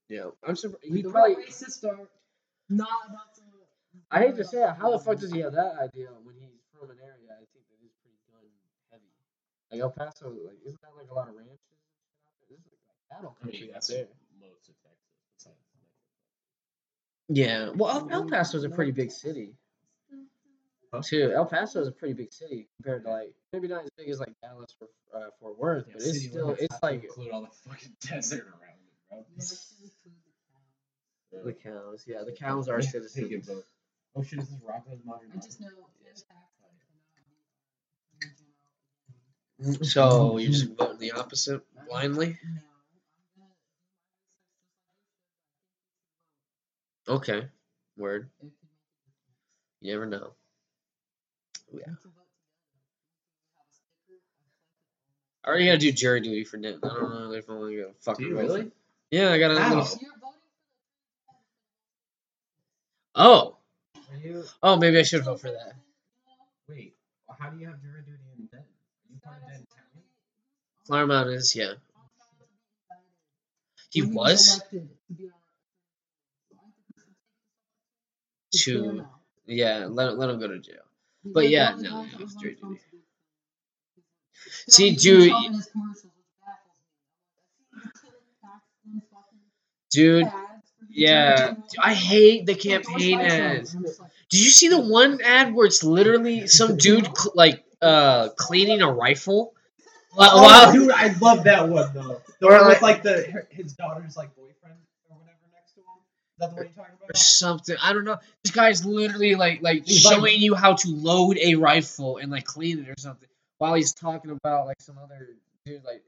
Yeah, I'm surprised. He probably. racist are not about to. I hate to say it. How the fuck does he have that idea when he's from an area? I think that is pretty gun heavy. Like El Paso, like isn't that like a lot of ranches? This is like cattle I mean, country out that's there. most of Texas. Yeah, well, El, El Paso is a pretty big city. Huh? Too. El Paso is a pretty big city compared to like maybe not as big as like Dallas or uh, Fort Worth, Yeah, but it's city still it's like include all the fucking desert around it, bro. Yeah. the cows. Yeah, the cows are They citizens. Can vote. Oh shit! Is this Rocko's modern? I just know. So you're just voting the opposite blindly? Okay, word. You never know. Yeah. I already gotta do jury duty for Denton. I don't know if I'm gonna go fucking Do you really? Yeah, I got a How? little. Oh, Are you? oh, maybe I should vote for that. Wait. How do you have jury duty in Denton? Are you part of Denton County? Flower Mound is yeah. He was to yeah. Let let him go to jail. But yeah, no, no, jury duty. See, dude, dude. Yeah, I hate the campaign ads. Did you see the one ad where it's literally some dude cl- like uh cleaning a rifle? Wow, Oh, wow. dude, I love that one though. The one like- with like the his daughter's like boyfriend or whatever next to him. Is that the one you're talking about? or something. I don't know. This guy's literally like like He's like- showing you how to load a rifle and like clean it or something while he's talking about like some other dude like.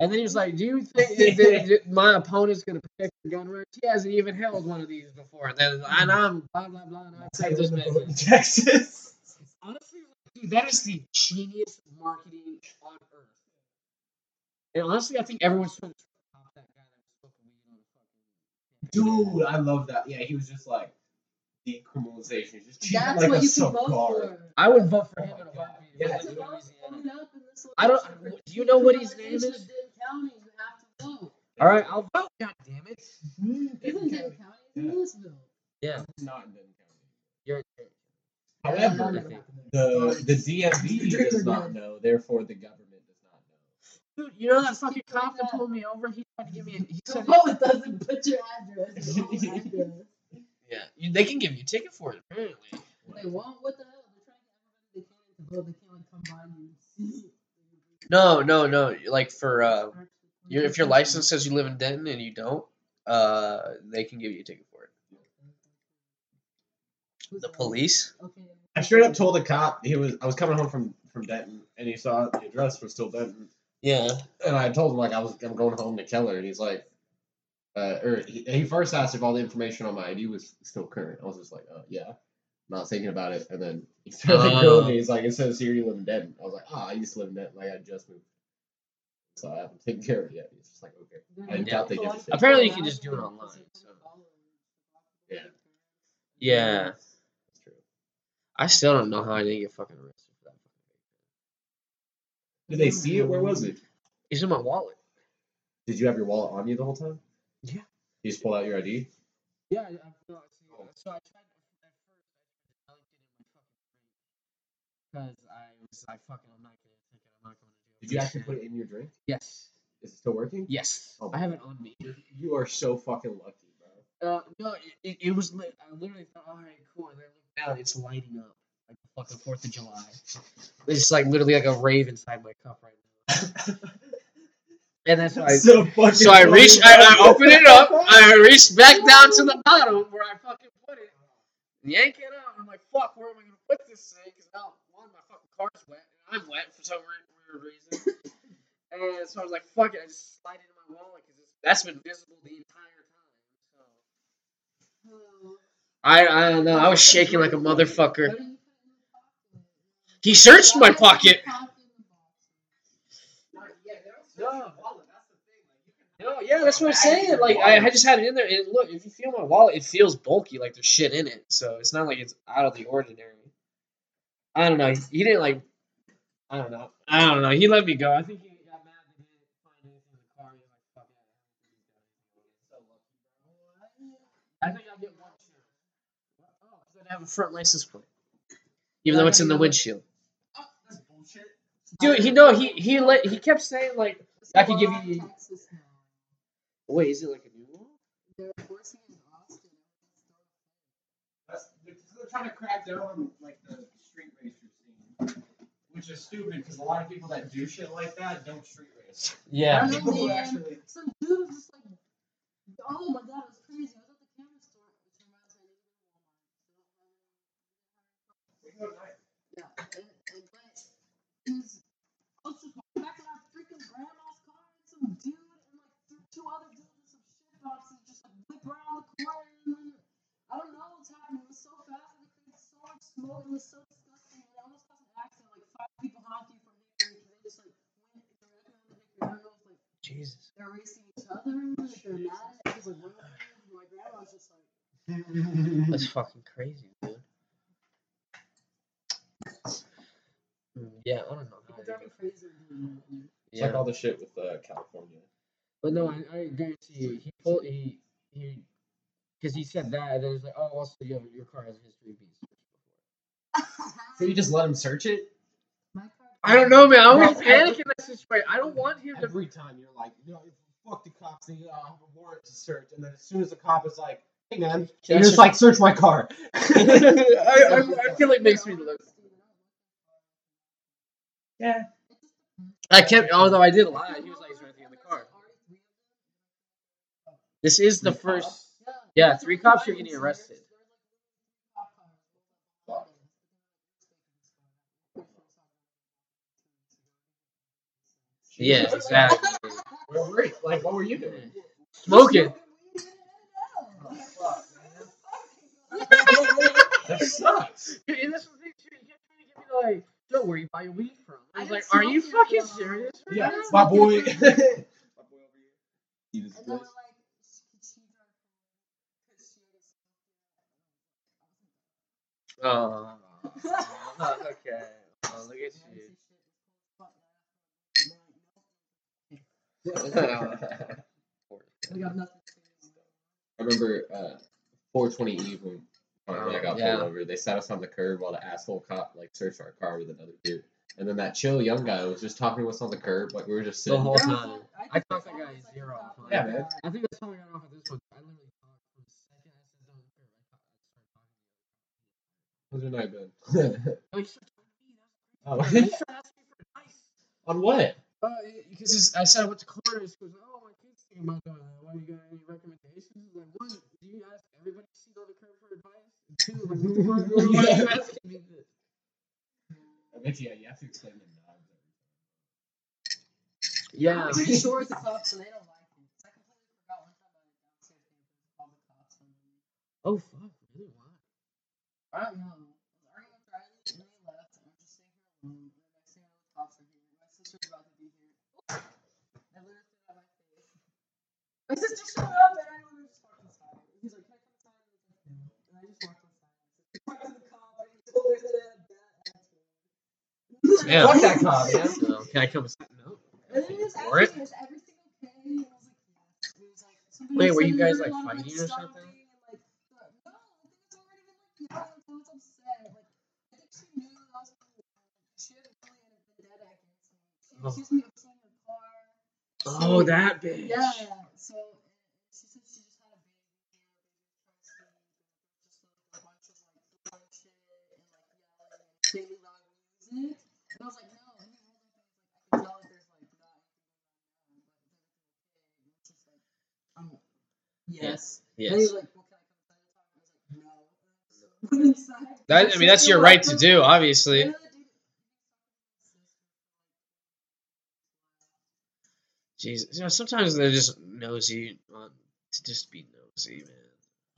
And then he was like, "Do you think that, my opponent's gonna protect the gun rights? He hasn't even held one of these before." And then and I'm blah blah blah. And I That's how take you this in. Texas. Honestly, dude, that is the genius marketing on earth. And honestly, I think everyone's trying to top that guy that was smoking weed on the fucking. Dude, I love that. Yeah, he was just like decriminalization. Just treat That's like what a you can vote for. I would vote for Oh him in a heartbeat. if Yeah, That's what else Louisiana. coming up in this I don't- election. do you know what his name Legalization is? of County, you have to vote. All right, I'll vote. God damn it. Mm-hmm. Isn't Denton County? In Yeah. Lewisville. Yeah, It's not in Denton County. you're. However, I think- the the DMV does not know, therefore the government does not know. Dude, you know that fucking keep doing cop that that. pulled me over? He tried to give me. A, he said, Oh, it doesn't put your address. Your own address. "Yeah, you, they can give you a ticket for it." Apparently. They want what the hell? They're trying to get everybody they can to vote. They can't like come by you. No, no, no. Like for uh, your if your license says you live in Denton and you don't, uh, they can give you a ticket for it. The police. Okay. I straight up told the cop he was I was coming home from from Denton and he saw the address was still Denton Yeah. and I told him like I was I'm going home to Keller and he's like uh or he, he first asked if all the information on my ID was still current I was just like uh yeah not thinking about it and then he started Oh. grilling me he's like it says here you live in Denton I was like ah I used to live in Denton like I just moved so I haven't taken care of it yet he's just like okay I Yeah. doubt they get the. Apparently you can just do it online, so. Yeah. Yeah. That's true I still don't know how I didn't get fucking arrested for that. did they see it where was it It's in my wallet. did you have your wallet on you the whole time Yeah. you just pulled out your ID Yeah, I, I, no, uh, so I tried at first. I dunked it in my fucking drink because I was like, "Fucking, I'm not getting a ticket. I'm not going to do it." did you actually put it in your drink Yes. is it still working Yes. Oh I have it on me. You are so fucking lucky, bro. Uh, no, it, it, it was lit. I literally thought, all right, cool. And then I looked down, it's lighting up like the fucking Fourth of July. It's like literally like a rave inside my cup right now. And that's why. I, so fucking. so I funny, reached. I, I opened it up. I reached back down to the bottom where I fucking put it, yank it out. I'm like, fuck, where am I gonna put this thing? Because now one, my fucking car's wet, and I'm wet for some weird, weird reason. And so I was like, fuck it, I just slide it in my wallet because that's been visible the entire time. So I I don't know. I was shaking like a motherfucker. He searched my pocket. No. No, yeah, that's what I'm saying. Like I, I just had it in there, and look, if you feel my wallet, it feels bulky, like there's shit in it. So it's not like it's out of the ordinary. I don't know. He didn't like. I don't know. I don't know. He let me go. I think he got mad that he didn't find anything in the car. He was like, "Fuck it." I think I'll get one share. Oh, because I have a front license plate, even though it's in the windshield. Dude, he no, he he let he kept saying like, I could give you-. Wait, is it like a new one? They're forcing it in Austin. That's because they're trying to crack down on like the street racer scene, which is stupid because a lot of people that do shit like that don't street race. Yeah. I know, People who actually Some dude was just like, oh my god, it was crazy. I was at the camera store, which reminds me, I to go Walmart. we go tonight. Yeah, and, and but it was, I was just walking back in our freaking grandma's car, and some dude and like th- two other dudes with some shit boxes just like whip around the corner, I don't know what's happening. It was so fast, and it created so much smoke. It was so disgusting. And I almost caused an accident. Like five people honking from Hickory, and they just like went directly on the Hickory. I don't know if like Jesus. they're racing each other, if they're mad it, because like one of them, my grandma was just like. That's fucking crazy, dude. Mm, Yeah, I don't know. People driving crazy. and It's like all the shit with uh, California. But no, I, I guarantee you, he pulled he he because he said that, and then he's like, oh, also you have, your car has a history of being searched before. So you just let him search it My car- I don't know, man. I always Well, panic in that situation. I don't want him to. every time. You're like, no, if fuck the cops. They uh, have a warrant to search, and then as soon as the cop is like, hey man, Can you're just like, search my car. I, I, I feel it makes me look. Yeah. I kept, although I did lie. He was like, "Is there anything in the car?" This is the Three first. cops? Yeah, three cops are getting arrested. Yeah, exactly. Where were you? Like, what were you doing? Smoking. Oh, that sucks. Dude, and this was the thing too. He kept trying to get me to like, "Joe, where you buy your weed from?" I I was didn't like, "Are you fucking serious?" right Yeah, now?" my boy. my boy over here. Eat his And they were place. like, could she drive because she Oh, okay. Oh, look at We got nothing to say. I remember uh, 420 Eve when I got yeah. pulled over. They sat us on the curb while the asshole cop like searched our car with another dude. And then that chill young guy was just talking to us on the curb, like we were just sitting The whole time. I the that guy zero cop off on was Yeah, man. I think that's how I got off of this one. I literally talked from the second I said don't care. I talked, I started talking to How's your night been? you. Oh, you started talking to me. Oh. That's crazy. He started asking me for advice. on what? Uh, because his- I said I went to Corners. He goes, "Oh, my kid's thinking about doing that. Why you got any recommendations?" I was like, one, do you ask everybody you see on the curb for advice? And two, like, what the fuck? Why are you asking me this? I bet you, yeah, you have to explain the knobs. Yeah. I'm pretty sure it's the cops and they don't like it. 'Cause I completely forgot one time I went downstairs campus called the cops. Oh fuck, really? Why? I don't know. I was arguing with Riley and they left and I'm just sitting here alone. And the next thing I know, the cops are here. My sister's about to be here. I literally threw it my face. My sister showed up and I literally just walked inside. He's like, Can I come inside? I was like, No. And I just walked inside. Sister went to the cop and he told her that I had bad attitude. Yeah. Fuck that cop, man. No. Can I come inside? No. And then he was For asking me, everything okay? And I was like, yes. And he was like, somebody Wait, were said you guys, like, a lot of, fighting or stomping," something? And like, no, I think it's already been like, yeah, I was. Like, I think she knew that I was she had a really had a vendetta against me. She Oh. accused me of stealing her car. Oh, that bitch. Yeah. So she said she just had a baby here, just like a bunch of like throwing shit and like yelling and extremely loud music. And I was like, no. And he rolled up and was like, I can tell that there's like not anything going on now, but is everything okay? And it's just like, um, yes. And he Yes. was like, well, can I come inside the time? I was like, no. So I went inside. That I mean, that's your right to do, obviously. And then the dude- Jesus, you know, sometimes they're just nosy uh, to just be nosy, man.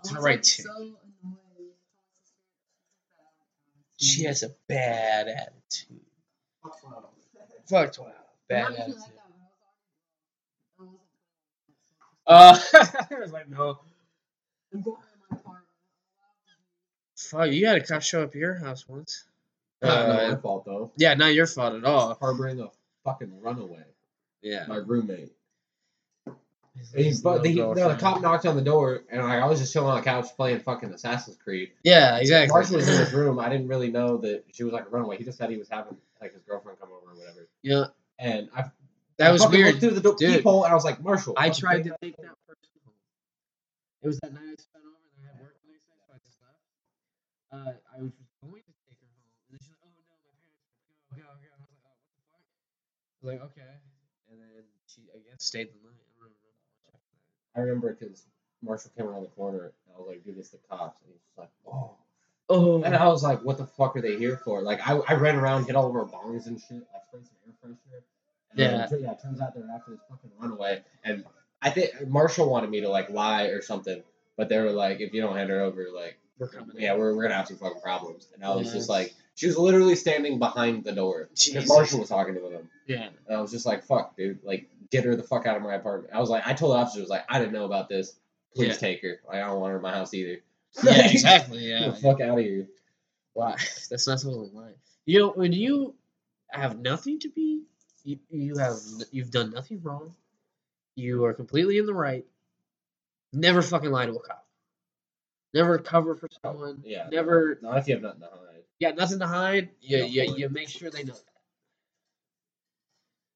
It's the right annoying. She has a bad attitude. Fuck twelve. Bad attitude. Uh, I was like, no. I'm going to my apartment. Fuck, you had a cop show up at your house once. Not Uh, my fault though. yeah, not your fault at all. Harboring a fucking runaway. Yeah. My roommate. He's, but the, no, the cop knocked on the door, and I, I was just chilling on the couch playing fucking Assassin's Creed. Yeah, exactly. Marshall was in his room. I didn't really know that she was like a runaway. He just said he was having like his girlfriend come over or whatever. yeah, And I that I was weird. through the Dude. peephole, and I was like, Marshall. I tried to take that person. It was that night I spent over and I had work the next day, so I just left. Uh, I was just going to take her home, and then she's like, "Oh no, my parents go, go, go." I was like, "Oh, what the fuck?" I was like, "Okay," and then she, I guess, stayed the night. I don't remember much after that. I remember because Marshall came around the corner, and I was like, dude, it's the cops. And he was like, oh. Oh, And I was like, what the fuck are they here for? Like, I, I ran around, hit all of our bongs and shit. I sprayed some air freshener. And Yeah. Then, yeah, it turns out they're after this fucking runaway. And I think Marshall wanted me to, like, lie or something. But they were like, if you don't hand her over, like, we're coming. yeah, we're, we're going to have some fucking problems. And I was Yes. just like, she was literally standing behind the door. Because Marshall was talking to them. Yeah. And I was just like, fuck, dude. Like, get her the fuck out of my apartment. I was like, I told the officer, I was like, I didn't know about this. Please Yeah. take her. Like, I don't want her in my house either. Yeah, exactly. Get Yeah. the fuck out of here. Why? That's not to lie. You know, when you have nothing to be, you, you have you've done nothing wrong. You are completely in the right. Never fucking lie to a cop. Never cover for someone. Yeah. Never. Not if you have nothing to hide. Yeah, nothing to hide. You, Go you, for you make sure they know that.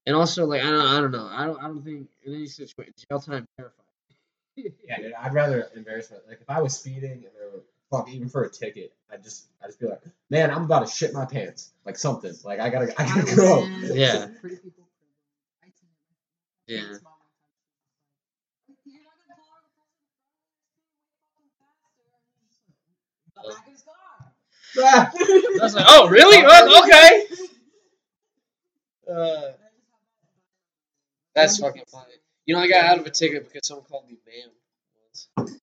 And also, like I don't, I don't know. I don't, I don't think in any situation jail time terrifying. Yeah, dude, I'd rather embarrass my like if I was speeding and there were fuck even for a ticket, I'd just I'd just be like, man, I'm about to shit my pants, like something, like I gotta I gotta go. Yeah. Pretty people. I seen it. Yeah. It's small one time. You're not gonna call her the person fucking faster. And you're just like, "The back of his car." I was like, oh really? Well, okay. Uh, that's fucking funny. You know, I got out of a ticket because someone called me ma'am once.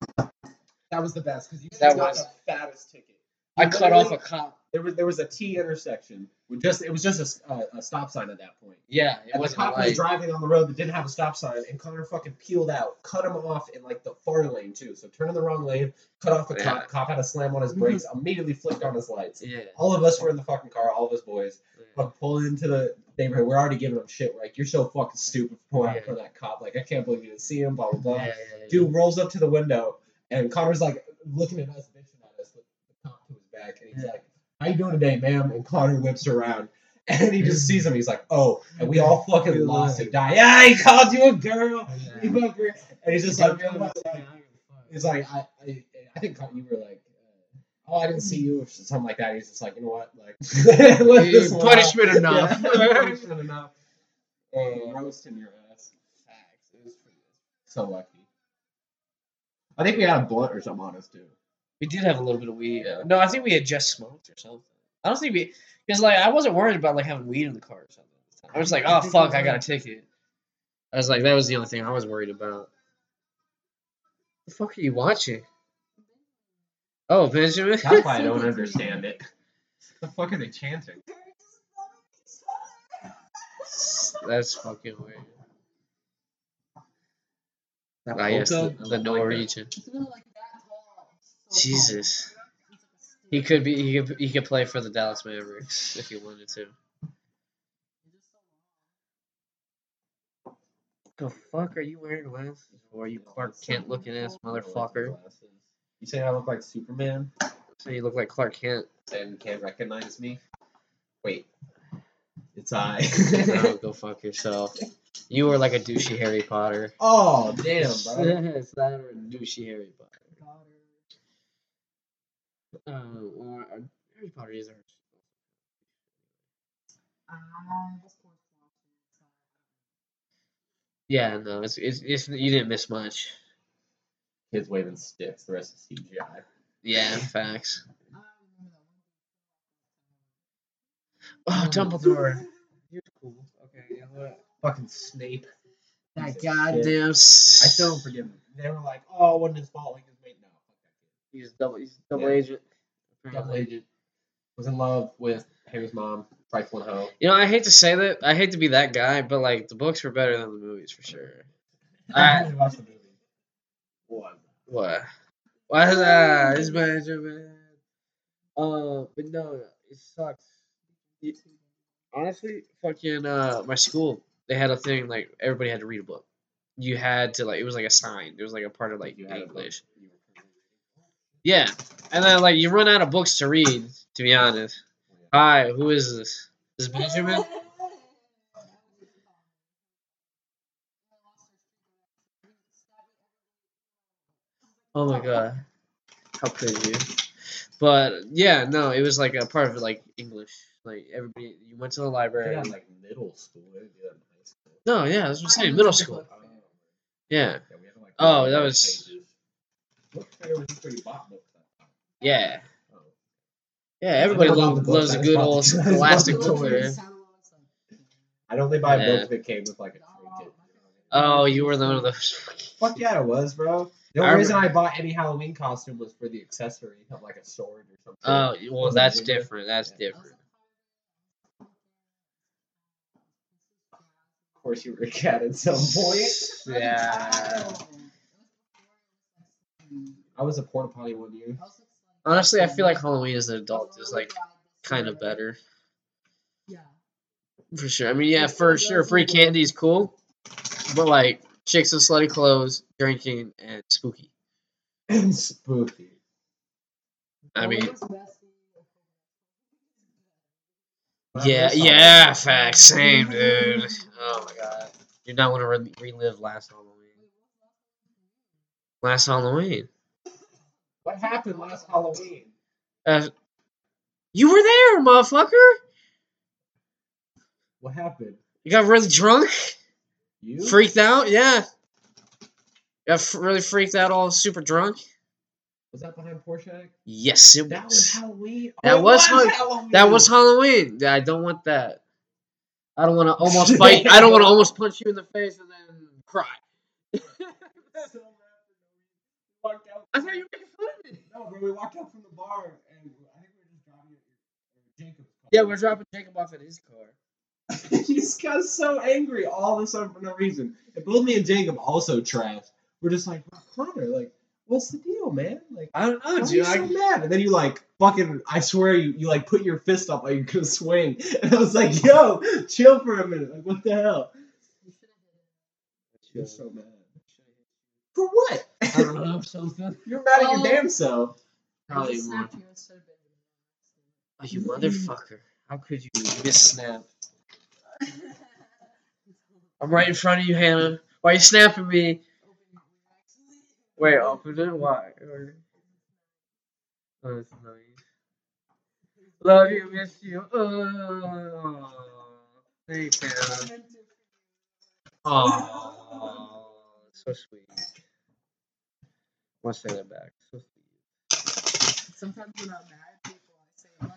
that was the best because you That got was- the fattest ticket. I cut off a cop. There was there was a T intersection with just it was just a uh, a, stop sign at that point. Yeah, it And the cop was driving on the road that didn't have a stop sign, and Connor fucking peeled out, cut him off in like the far lane too. So turn in the wrong lane, cut off the Yeah. cop. Cop had to slam on his brakes, immediately flicked on his lights. yeah. All of us were in the fucking car, all of us boys. Fuck, pull into the neighborhood. We're already giving him shit. We're like, you're so fucking stupid for pulling Yeah. of that cop. Like, I can't believe you didn't see him. Blah blah blah. Yeah, yeah, yeah. Dude rolls up to the window, and Connor's like looking at us, bitching at us with the cop to his back, and he's like, "How you doing today, ma'am?" And Connor whips around, and he just sees him. He's like, "Oh," and we all fucking Good lost lord. it. Die. Yeah, he called you a girl. Yeah. You fucker. And he's just like, really, "What?" yeah, I like don't give a fuck. He's like, I, I, I think you were like, uh, oh, I didn't see you, or something like that. He's just like, you know what, like, let this punishment out. enough. Yeah, punishment enough. Uh, roasting your ass. Facts. It was pretty so lucky. I think we had a blunt or something on us too. We did have a little bit of weed. Yeah. No, I think we had just smoked or something. I don't think we, because like I wasn't worried about like having weed in the car or something. I was like, oh fuck, I got a ticket. I was like, that was the only thing I was worried about. The fuck are you watching? Oh, Benjamin. That's why I don't understand it. The fuck are they chanting? That's fucking weird. That Ah, yes, the, the I like that. Norwegian. Like that tall. So Jesus. tall. It's like a stick. He could be. He could. He could play for the Dallas Mavericks if he wanted to. It's just so long. The fuck are you wearing glasses? Or are you Clark Kent looking ass motherfucker? You saying I look like Superman? So you look like Clark Kent. Saying you can't recognize me? Wait. It's I. No, go fuck yourself. You were like a douchey Harry Potter. oh, damn, bro. it's that or a douchey Harry Potter. Daughter. Uh, or uh, Harry Potter is our. I was forced to watch it, so Yeah, no, it's, it's it's you didn't miss much. Kids waving sticks, the rest is CGI. Yeah, facts. I remember that one. Oh, Dumbledore. You're cool. Okay, you know what? Fucking Snape. That Piece of goddamn. shit. I still don't forgive him. They were like, "Oh, it wasn't his fault." Like his mate, no, fuck that He's double. He's double Yeah. agent. Double agent was in love with Harry's mom, trifling hoe. You know, I hate to say that. I hate to be that guy, but like the books were better than the movies for sure. I- watched the movie. What? What? Why is that? It's bad, bad. Uh, but no, it sucks. You- honestly, fucking uh, my school they had a thing like everybody had to read a book. You had to like it was like a sign. It was like a part of like You had a book. English. Yeah, and then like you run out of books to read. To be honest. Hi, who is this? This is Benjamin. Oh my god. How could you? But yeah, no, it was like a part of like English. Like everybody, you went to the library. had like middle school. They didn't do that in high school. No, yeah, that's what I'm saying. Middle school. Yeah, Yeah, we had to, like, Oh, that was- yeah, yeah. Everybody I love lo- books, loves I a good old I bought scholastic book fair. I'd only buy Yeah. books that came with like a trinket. Oh, you were one of those. Fuck yeah, it was, bro. The only rem- reason I bought any Halloween costume was for the accessory of like a sword or something. Oh, well, Was that's different. That's Yeah. different. Of course, you were a cat at some point. Yeah. I was a porta potty one year. Honestly, I feel like Halloween as an adult is like kind of better Yeah. for sure. I mean, yeah, for sure, free candy is cool, but like chicks in slutty clothes, drinking, and spooky. And spooky. I mean, yeah, yeah, it- facts, same, dude. Oh my god, you not want to re- relive last Halloween. Last Halloween. What happened last Halloween? Uh, you were there, motherfucker. What happened? You got really drunk, You? freaked out. Yeah, got f- really freaked out, all super drunk. Was that behind Porsche? Yes, it That was was. Halloween. That oh, was Hall- Halloween. That was Halloween. Yeah, I don't want that. I don't want to almost fight. I don't want to almost punch you in the face and then cry. Walked out- I thought you were making fun of me. No, bro, we walked out from the bar and I think we were just driving at Jacob's car. Yeah, we're dropping Jacob off at his car. he just got so angry all of a sudden for no reason. And both me and Jacob also trashed. We're just like, Connor, like, what's the deal, man? Like, I don't know, why are dude. you so mad? And then you like fucking, I swear you, you like put your fist up like you're gonna swing. And I was like, yo, chill for a minute. Like, what the hell? You're so mad. For what? I don't know something. You're mad at your damn self. Probably more. Oh, you motherfucker! How could you miss snap? I'm right in front of you, Hannah. Why are you snapping me? Wait, open it. Why? Or- Oh, that's nice. Love you, miss you. Oh, thank you. Oh, so sweet. I want to say that back. Sometimes when I'm mad, people I say love.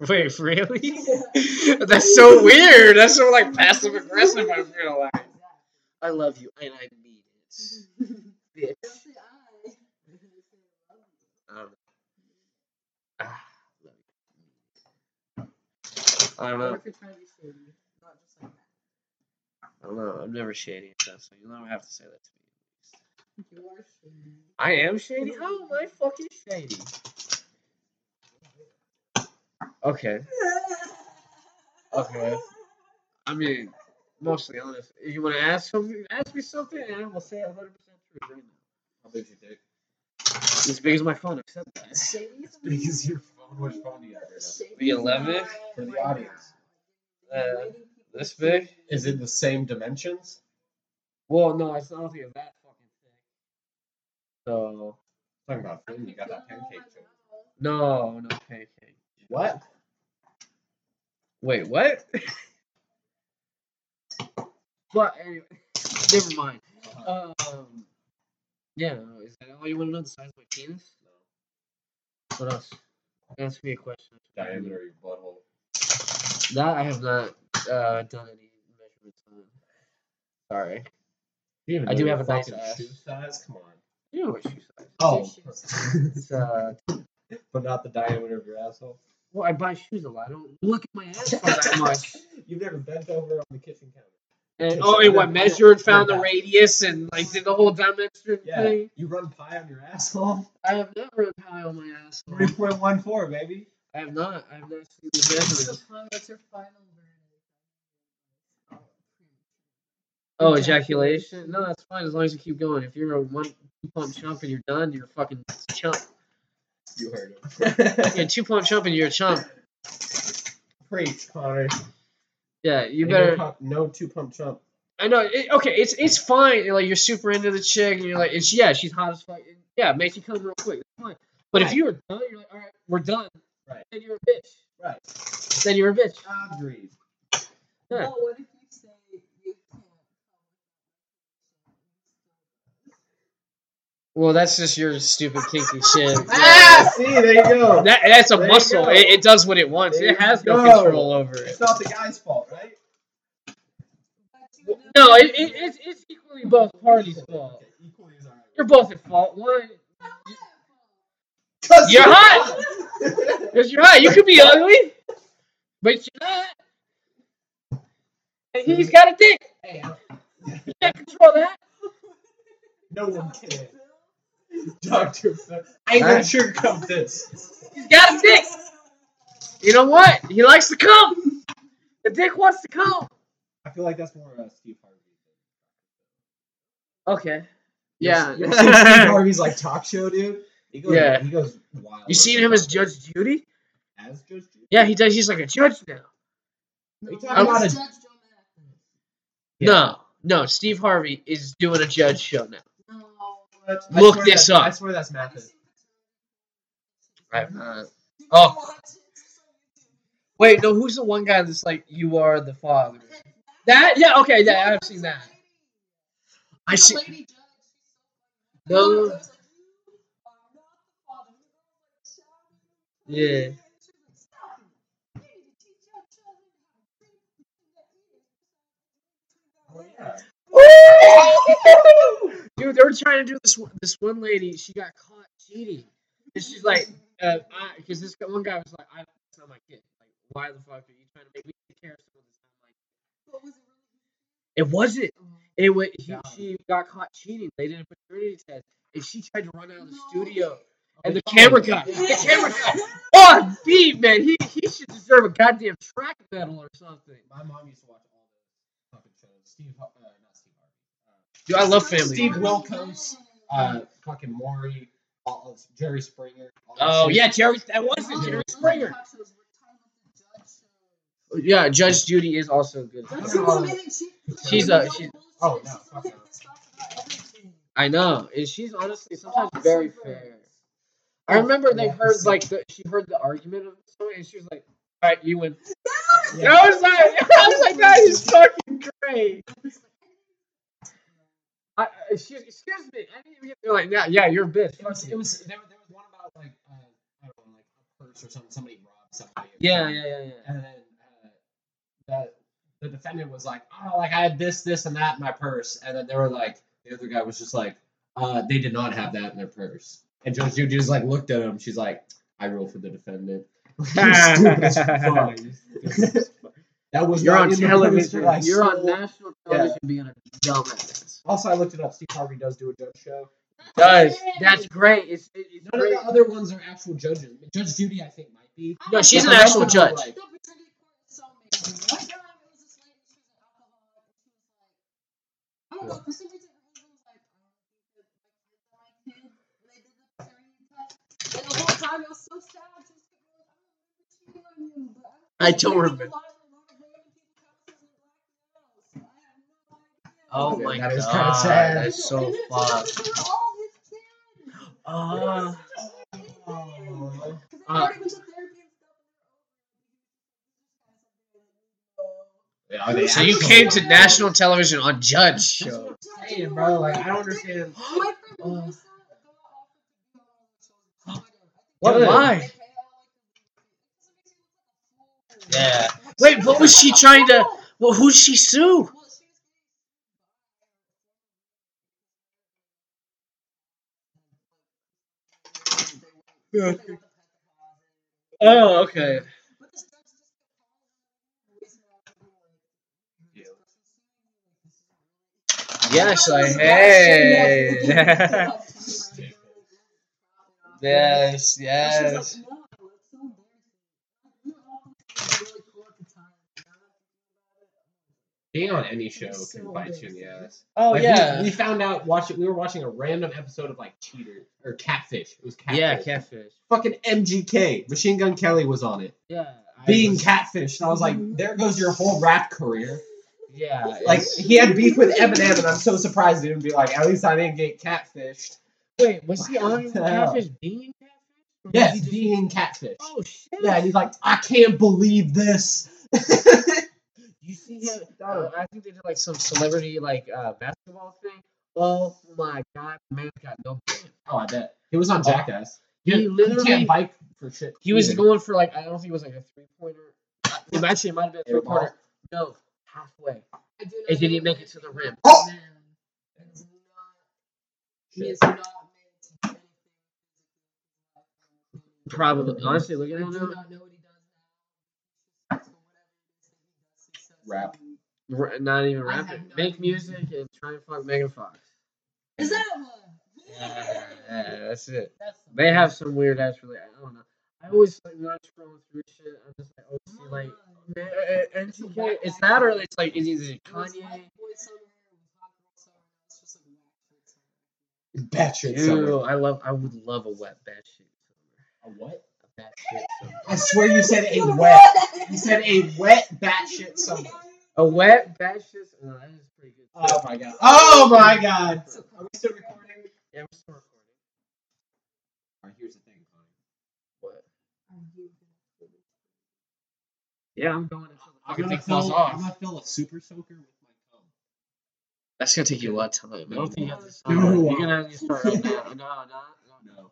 Wait, really? That's so weird. That's so like passive aggressive. I feel like. I love you, and I mean it, bitch. Um, ah, you. I don't know. Or if you're trying to be shady, not just like I don't know. I'm never shady and stuff, so you'll never have to say that to me. That. You are shady. I am shady. How am I fucking shady? Okay. Okay. I mean, mostly honest. If you want to ask something, ask me something, and I will say 100 percent truth right now. How big's your dick? As big as my phone. except that. Shady's As big as your phone. Which phone do you have? The 11 For the audience. Uh, this big? Is it the same dimensions? Well, no, it's not think it's that fucking thick. So Talking about food, you got that pancake joke. no, no pancake. What? Wait, what? but anyway, never mind. Um, yeah, no, is that all you want to know? The size of my penis? No. What else? Ask me a question. Diameter of your butthole. That I have not uh, done any Sorry. You even I do have a nice ass. shoe size. Come on. You know what shoe size? Oh, It's, uh, but not the diameter of your asshole. well, I buy shoes a lot. I don't look at my ass that much. You've never bent over on the kitchen counter. And, oh, and what measured, found the radius, and like did the whole dimension Yeah. thing. You run pi on your asshole. I have not run high on my asshole. Three point one four, baby. I have not. I have not seen the What's measurements. your final- what's your final verdict? Oh, ejaculation? No, that's fine as long as you keep going. If you're a one two pump chump and you're done, you're a fucking chump. You heard You're a two pump chump and you're a chump. Preach, Connor. Yeah, you Ain't better. No, pump, no two pump chump. I know. It, okay, it's it's fine. You're like you're super into the chick, and you're like, it's yeah, she's hot as fuck. Yeah, it makes you come real quick. That's fine. But if you're done, you're like, all right, we're done. Right. Then you're a bitch. Right. Then you're a bitch. Agreed. Yeah. Well, what if you say you can't? Well, that's just your stupid kinky shit. Ah, see, there you go. That, that's a There muscle. It, it does what it wants. There it has no go. control over it. It's not the guy's fault, right? No, it, it, it's, it's equally both parties' fault. Okay, equally is. You're both at fault. One, Cause You're hot! because you're hot. You could be ugly, but you're not. And he's got a dick. hey, You can't control that. no one can. Doctor, Phil. I ain't gonna sugarcoat this. He's got a dick. You know what? He likes to come. The dick wants to come. I feel like that's more uh, Steve Harvey. Okay. Yeah. You ever seen Steve Harvey's like talk show, dude. He goes, Yeah. He goes wild. You seen him as Judge Judy? as Judge Judy? Yeah, he does. He's like a judge now. Are you No, talking about a- Judge Yeah. No, no. Steve Harvey is doing a judge show now. No. What? Look this that's- up. I swear that's Have you Mathis. I've not. Oh. watch it? It's on YouTube. Wait, no. Who's the one guy that's like, you are the father? That? Yeah. Okay. Yeah, I've seen that. I see. lady judge, she's so No. funny. It was like, "You are not the father." And the girl was, like, shouting. Yeah. Oh, And she was like, "Stop it. You need to teach your children how to treat Oh, yeah. Dude, they were trying to do this. one- This one lady, she got caught cheating, and she's like, uh, because this one guy was like, I, "That's not my kid. Like, why the fuck are you trying to make me take care of someone that's not my kid?" What was it It wasn't. It was. He, she got caught cheating. They did a paternity test, and she tried to run out of the No. studio. And the Oh, camera guy, the camera guy, on beat, man. He he should deserve a goddamn track medal or something. My mom used to watch all the fucking shows. Steve, uh, not Steve Harvey. Dude, I love Family Steve Guy. Wilkos, Uh, fucking Maury, all, all- Jerry Springer. Oh shit. yeah, Jerry. That was Oh, it, Jerry Springer. talk shows were tied with the judge shows. Yeah, Judge Judy is also good. Judge don't Judy, know. I mean, she- She's a- she- oh, no, She's fuck like no. pissed off about everything. I know, and she's honestly sometimes very fair. I remember they heard like the, she heard the argument of the story, and she was like, "All right, you win." Yeah. I was like, I was like, that is fucking great. I, I- she, excuse me. I didn't even get, they're like, yeah, yeah, you're a bitch. It was, it was there, there was one about like uh, I don't know like a purse or something. Somebody robbed somebody. Yeah, yeah, yeah, yeah. And then uh, the the defendant was like, "Oh, like I had this, this, and that in my purse," and then they were like, the other guy was just like, "Uh, they did not have that in their purse." And Judge Judy just like looked at him. She's like, "I rule for the defendant." You're stupid as fuck. that was You're on television. You're on national television being a dumbass. Also, I looked it up. Steve Harvey does do a judge show. Does that's great. It's, it's None of the other ones are actual judges. Judge Judy, I think, might be. No, she's But an actual rest of them are judge. like- The pretending court is so amazing. One time it was this lady, she was an alcoholic, and she was like, I don't know, for some reason her husband was like, I don't think that my kid's my kid, and they did the paternity test, and the whole time it was so sad, she was like, I don't remember cheating on you, but I I don't remember remember. a lot of random people's houses in Black Hills, so I have no idea. Oh Yeah, my that is god, kinda sad. that's so And it's fucked. because they're all his kids. Uh, Uh, already went to therapy and stuff, and they're over it. Yeah, so you came to national television on Judge Show. what saying, bro. Like, I don't understand. My friend. Melissa got offered to be on one of the shows. What? Why? They pay her, like, the- it makes you look like a fool. Yeah. Wait, what was she trying to? Well, who'd she sue? Oh, okay. Yes, I hey. yes, yes. Being on any show can bite you in the ass. Oh Like, yeah. We, found out watching. We were watching a random episode of like Cheater or Catfish. It was Catfish. Yeah, catfish. Fucking MGK. Machine Gun Kelly was on it. Yeah. I Being was- Catfish, and I was like, there goes your whole rap career. Yeah. Like it's- he had beef with Eminem, and I'm so surprised he didn't be like, at least I didn't get catfished. Wait, was he on the hell? catfish being catfish? Yes, just- being catfish. Oh shit. Yeah, and he's like, I can't believe this. You see him? Uh, I think they did like some celebrity like uh, basketball thing. Oh my god, the man's got no. brain. oh, I bet he was on Jackass. He He, literally- can't bike for shit. He was either. going for like I don't think it was like a three pointer. It actually it might have been a three pointer. No, halfway. It didn't make it to the rim. Oh! He is not meant to do anything. Probably. Honestly, look I at do him not now. know what he does now. So whatever it is that he does Rap. R- Not even I have rapping. no Make idea. music and try and fuck Megan Fox. Is that one? Yeah, yeah, that's it. That's They have some weird ass really. I don't know. I always like when I'm scrolling through shit. I'm just like, oh, see, like man, uh, uh, NTK. It's that or it's like is it It was Kanye? White Boy Summer, it was Hot Girl Summer, now it's just like Whack Shit Summer. Batshit summer. Ew, I love. I would love a wet bad shit. A what? A bad shit. summer. I swear you said a wet. You said a wet batshit summer. A wet bad shit. No, that is pretty good. Oh my god. Oh my god. Are we still recording? Yeah, we're still recording. Alright, here's the thing, Connie. What? Are you gonna- Yeah, I'm going until the I'm fucking gonna thing falls fill. off. I'm gonna fill a super soaker with my cum. That's gonna take you a lot of time. I don't think you have to start. No. You're gonna have to start right now. No, no, no. No.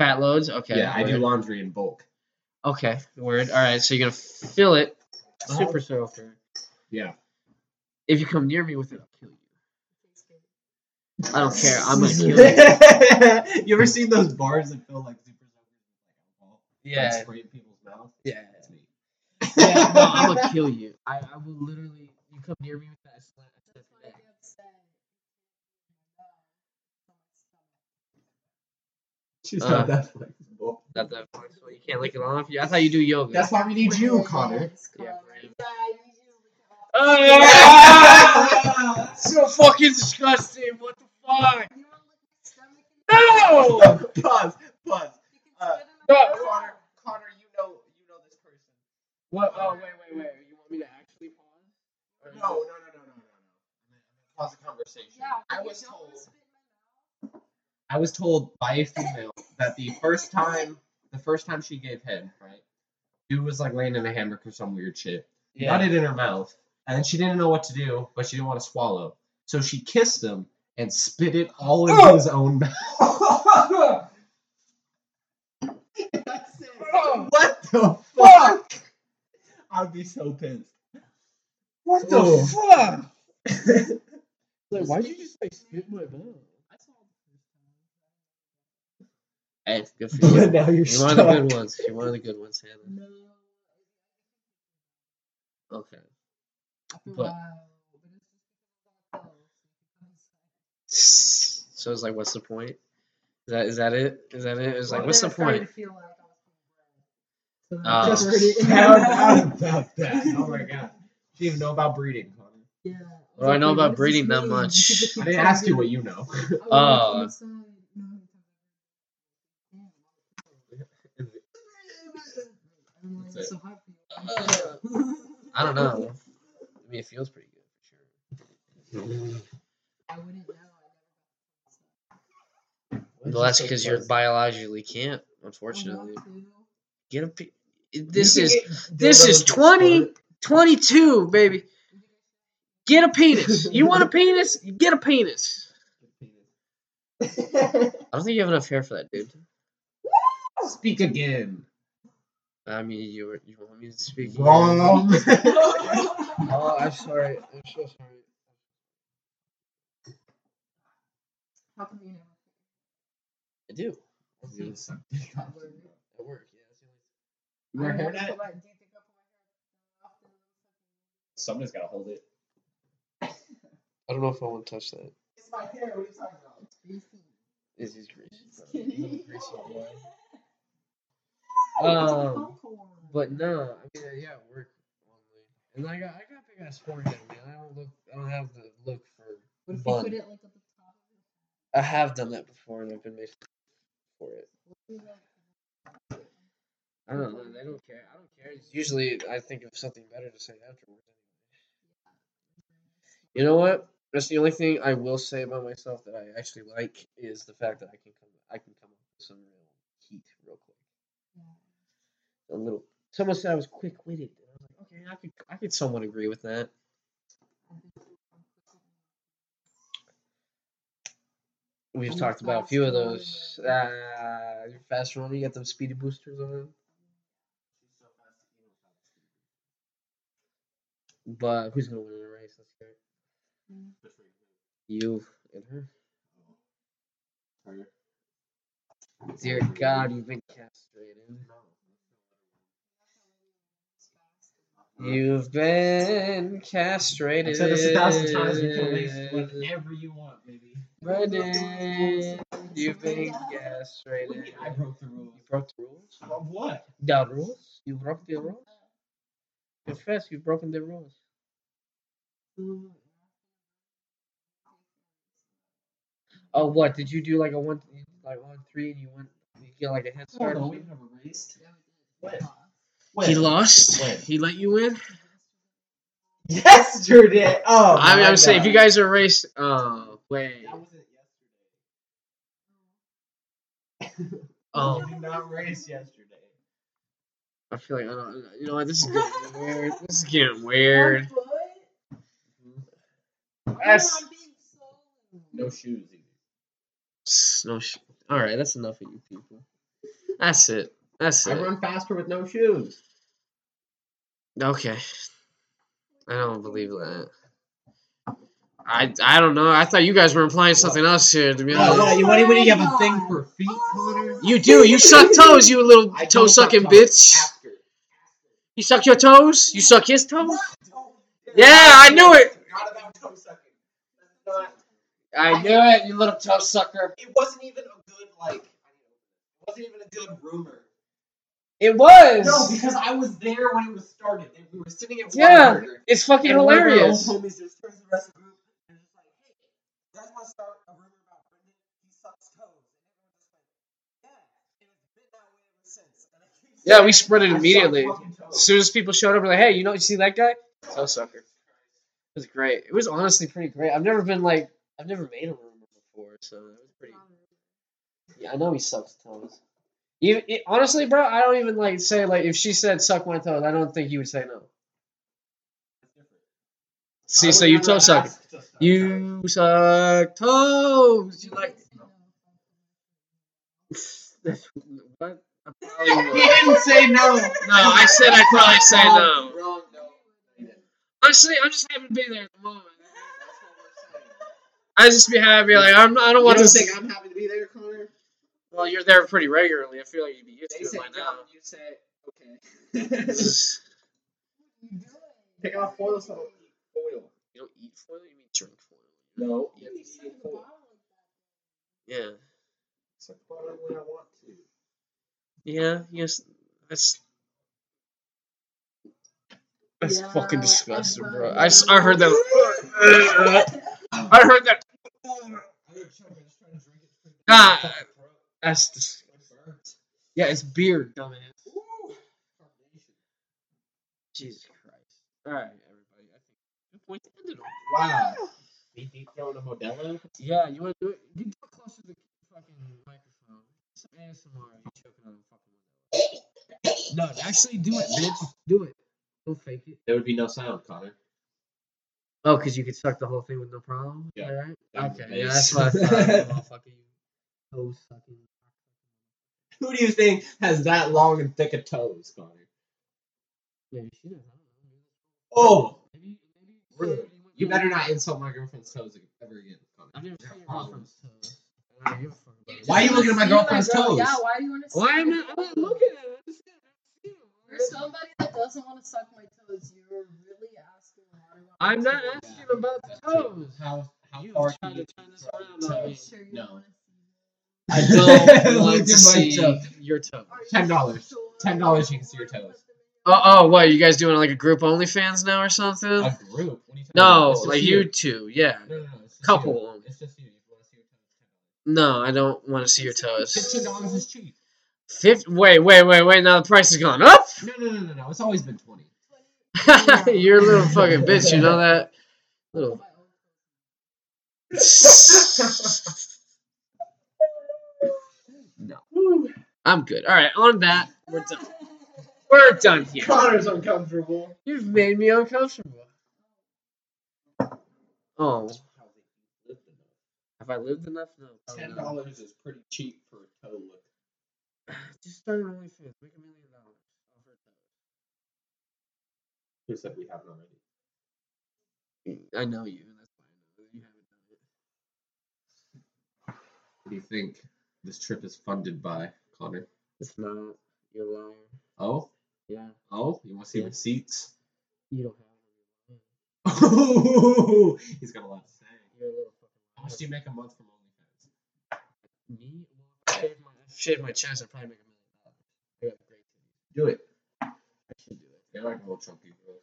Just follow me. Fat loads. Okay. Yeah, I do laundry in bulk. Okay. Word. All right. So you're gonna fill it. Uh-huh. Super soaker. Yeah. If you come near me with it, I'll kill you. I don't care. I'm gonna kill you. you ever seen those bars that fill like super soakers with like alcohol? Yeah. Like spray in people's mouths? Yeah. That's me. yeah. No, I'm gonna kill you. I, I will literally. You come near me with that. I slap. I slap That's why your I neck. get upset. She's Uh, not that flexible. Not that flexible. You can't lick it off. You. I thought you do yoga. That's why we need you, Connor. Yeah, Connor. for him. Yeah, I need you. Ah! so fucking disgusting. What the fuck? You wanna lick my stomach and- No. pause. Pause. Uh, spit in my no. Connor, Connor, you know, you know this person. What? Oh wait, wait, wait. You want me to actually pause? No, no, no, no, no, no, no. Pause the conversation. Yeah, I was told. wanna spit in my mouth. I was told by a female that the first time, the first time she gave head, right, dude was like laying in a hammock or some weird shit. Yeah. Got it in her mouth, and then she didn't know what to do, but she didn't want to swallow, so she kissed him and spit it all in Oh! his own mouth. what the fuck? I'd be so pissed. What the fuck? Like, why'd you just like spit my mouth? I saw it the first time. Hey, good for you. But now you're You're one of the good ones. You're one of the good ones, Hannah. No. Okay. After But- while, but it's just because it's not close. So it's like, what's the point? Is that is that it? Is that it? It's like, Well, what's the Then I point? feel like I was being bred. So then Oh. I Just covered it in found my out mouth. about that. Oh my god. Do You even know about breeding, Connor. Yeah. What do I know about breeding this that much? I didn't ask you what you know. I was Oh. on the side, you know how many times I've been- I'm like, That's so hot for you. I don't know. I mean, it feels pretty good for sure. I wouldn't know. Well, that's because you're biologically can't, unfortunately. Get a. pe- This is this is 20 22, baby. Get a penis. You want a penis? Get a penis. I don't think you have enough hair for that, dude. Speak again. I mean, you were, you want me to speak? again? Wrong. Oh, I'm sorry. I'm so sorry. How come you never? I do. At At work, yeah. That's the only You wear I hair never net? put my- do you think I put my hair often? Somebody's gotta hold it. I don't know if I want to touch that. It's my hair. What are you talking about? It's greasy. Is he's greasy? Just bro. He's kidding. greasy boy. It's a Um, but no, I mean, yeah, work. And I got, I got big ass forehead, man. I don't look, I don't have the look for What if you put it like at the top I have done that before, and I've been made for it. I don't know. They don't care. I don't care. It's usually, I think of something better to say afterwards. You know what? That's the only thing I will say about myself that I actually like is the fact that I can come, I can come up with some real heat real quick. A little. Someone said I was quick witted. I was like, okay, I could, I could somewhat agree with that. We've I'm talked about a few of those. Uh, you're fast runner. You got them speedy boosters on. But who's gonna win in a race? Let's hear it. You and her. Dear God, you've been castrated. You've been castrated. I've said this a thousand times. You can race whatever you want, baby. Brendan, you've been castrated. I broke the rules. You broke the rules? Of what? The rules? You broke the rules? Confess, you've broken the rules. Oh, what? Did you do like a one, like one three, and you went, you get like a head start? Hold on, we've never raced. When? He lost. When? He let you win. Yesterday. Oh, I mean, I'm saying if you guys are raced, oh uh, wait, yesterday. oh, We did not race yesterday. I feel like I don't. You know what? This is getting weird. This is getting weird. Mm-hmm. That's No shoes no. Sh- All right, that's enough of you people. That's it. That's I it. I run faster with no shoes. Okay. I don't believe that. I I don't know. I thought you guys were implying something else here. To be What, honest, what, you, what, do you- what do you have a thing for feet, Connor? you do. You suck toes. You little toe don't suck sucking bitch. Ask her. You suck your toes. You suck his toes. Yeah, I knew it. Not about toe sucking. That's not. I knew it. You little toe sucker. It wasn't even a good like. It wasn't even a good rumor. It was. No, because I was there when it was started. and We were sitting at Yeah, Whataburger, it's fucking and one of hilarious. homies just turns to the rest of the group and is like, "Hey, you guys want to start a rumor about Brendan? He sucks toes." And everyone just went, "Yeah." And it's been that way ever since. And I keep Yeah, saying, we spread it immediately. As soon as people showed up, we're like, "Hey, you know, you see that guy? Toe sucker." It was great. It was honestly pretty great. I've never been like, I've never made a rumor before, so it was pretty. Yeah, I know he sucks toes. Even it, honestly, bro, I don't even like say like if she said suck my toes, I don't think you would say no. See, so you never toe suck. to suck toes. You suck toes. You like what? I probably He would. didn't say no. No, I said I'd probably say no. Wrong, no. Honestly, I'm just happy to be there at the moment. I just be happy. Like I'm. I don't You want don't to. think I'm happy to be there, Connor? Well, you're there pretty regularly. I feel like you'd be used They to say it by no, now. you say okay. Take off foil so I don't eat foil. you don't eat foil. You mean drink foil. No, you have to eat foil. Yeah. Suck water when I want to. Yeah. Yes. That's. That's Yeah, fucking disgusting, I've bro. done I, s- I heard that. that. I heard that. Ah, that's disgusting. Yeah, it's beer, dumbass. Jesus Christ. All right, everybody. I think good point to end it on. Wow. Deep deep throwing a Modelo? Yeah, you want to do it? You it closer to the fucking microphone. Some ASMR. You choking on the fucking. No, actually, do it, bitch. Do it. Don't fake it. There would be no sound, Connor. Oh, because you could suck the whole thing with no problem. Yeah. All right. Okay. Yeah, that's what I thought. motherfucker. You toe sucking. Who do you think has that long and thick of toes, Connor? Maybe she does. Oh, don't know. Maybe, oh! Really? you better not insult my girlfriend's toes ever again. Connor. I've never seen your girlfriend's toes. I don't give a fuck about it. Why are you looking at my See my girlfriend's girl- toes? Yeah, why do you want to see? Why I'm my I'm not looking at it. I'm just saying, I don't For somebody that doesn't want to suck my toes, you're really asking a lot about I'm not asking about the toes. How how You far can you turn this around your on me. sure you No. don't want to see I don't want to see toes. your toes. them? Are you Ten dollars. Ten dollars. you can see your toes. Oh, oh, what? You guys doing like a group OnlyFans now or something? A group? What are you no, about? It's just like you. you two. Yeah, No, no, no. Couple You. It's just you. You want to see your toes, No, I don't want to see your toes. Fifteen dollars is cheap. Fif- wait, wait, wait, wait. Now the price has gone up. No, no, no, no, no. It's always been twenty. You're a little fucking bitch. You know that? Little. I'm good. All right, on that, we're done. We're done here. Connor's uncomfortable. You've made me uncomfortable. Oh, have I lived enough? No. Ten dollars is pretty cheap for a toe lick. Just start an OnlyFans. Make a million dollars. off her Who said we haven't already? toes. I know you. That's why I know you haven't done it. What do you think this trip is funded by, Connor? It's not. You're a liar. Oh, Yeah. oh, you want to see Yeah. receipts? You don't have. Oh, he's got a lot to say. You're a little fucking. How much do you make a month from OnlyFans? Me? Shave my, shave my chest, I'd probably make a million dollars. I got great titties. Do it. I should do it. You're like a little chunky girl.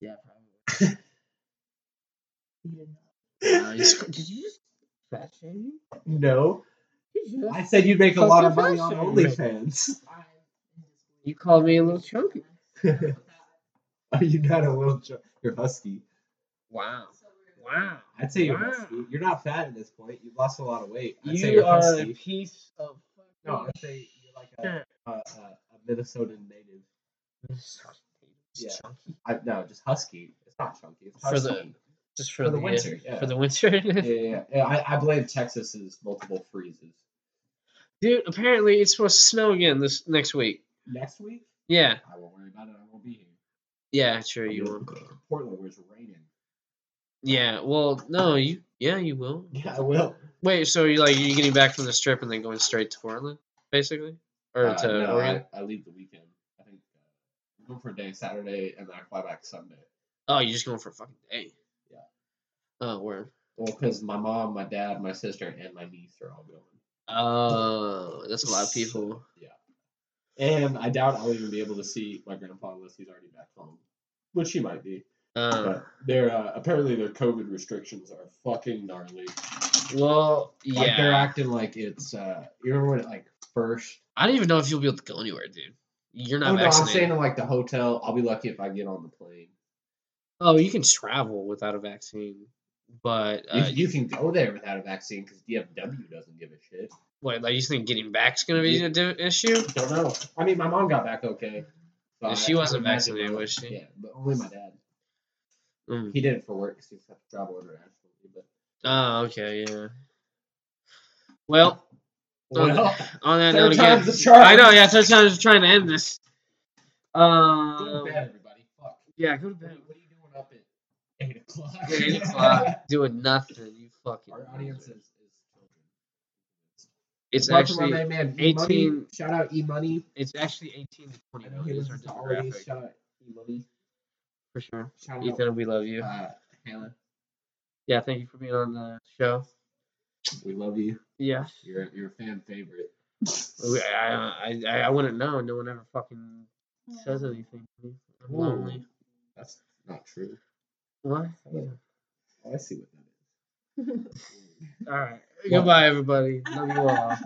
Yeah, probably. You did. Uh, you did you just fat shame me? No, Did you just- I said you'd make a lot of money on. OnlyFans. I'm in disbelief. You called me a little chunky. Are you not a little? Ch- you're husky. Wow. Wow. I'd say you're Wow. husky. You're not fat at this point. You've lost a lot of weight. I'd say You you're are a piece of No, I'd say you're like a, a, a, a Minnesotan native. Yeah. chunky. I, no, just husky. It's not chunky. It's For the- husky. Just for, For the the, winter, uh, yeah. For the winter. yeah, yeah, yeah. I, I blame Texas's multiple freezes. Dude, apparently it's supposed to snow again this next week. Next week, Yeah. I won't worry about it. I won't be here. Yeah, sure you will. Portland, where it's raining. Yeah. Well, no, you. Yeah, you will. Yeah, I will. Wait, so you like you getting back from the strip and then going straight to Portland, basically, or Uh, to no, Oregon? I, I leave the weekend. I think uh, I'm going for a day Saturday, and then I fly back Sunday. Oh, you're just going for a fucking day. Yeah. Oh, word. Well, because my mom, my dad, my sister, and my niece are all going. Oh, that's a lot of people. Yeah. And I doubt I'll even be able to see my grandpa unless he's already back home, which he might be. Uh, But their uh, apparently their COVID restrictions are fucking gnarly. well, Like they're acting like it's uh you remember when it like first I don't even know if you'll be able to go anywhere, dude. You're not Oh no, I'm saying in like the hotel, I'll be lucky if I get on the plane. Oh, you can travel without a vaccine, but You, uh, you can go there without a vaccine because DFW doesn't give a shit. what? Like you think getting back's gonna be Yeah. a di- issue? Don't know. I mean, my mom got back okay. Yeah, she wasn't vaccinated, was she? Yeah, but only my dad. Mm. He did it for work because he had to travel internationally. But Oh, okay, yeah. Well, on, well, on that note again. I know. Yeah, third time's trying to end this. Um, go to Um, bed, everybody. Fuck. yeah, go to bed. are you- what are you doing up at eight o'clock? Eight o'clock, doing nothing. You fucking. Our audience is, is children. It's Apart actually my man, E Money. 18 Shout out E Money. it's actually eighteen to twenty I know he million is our listens to all of these. demographic Shout out E Money. for sure. Shout out Ethan, we love you. uh, Hannah. Yeah, thank you for being on the show. We love you. Yeah, You're you're a fan favorite. I, I, I, I wouldn't know. No one ever fucking says anything. I'm Ooh. lonely. That's not true. What? Oh, I see what that is. All right. Goodbye, everybody. Love you all.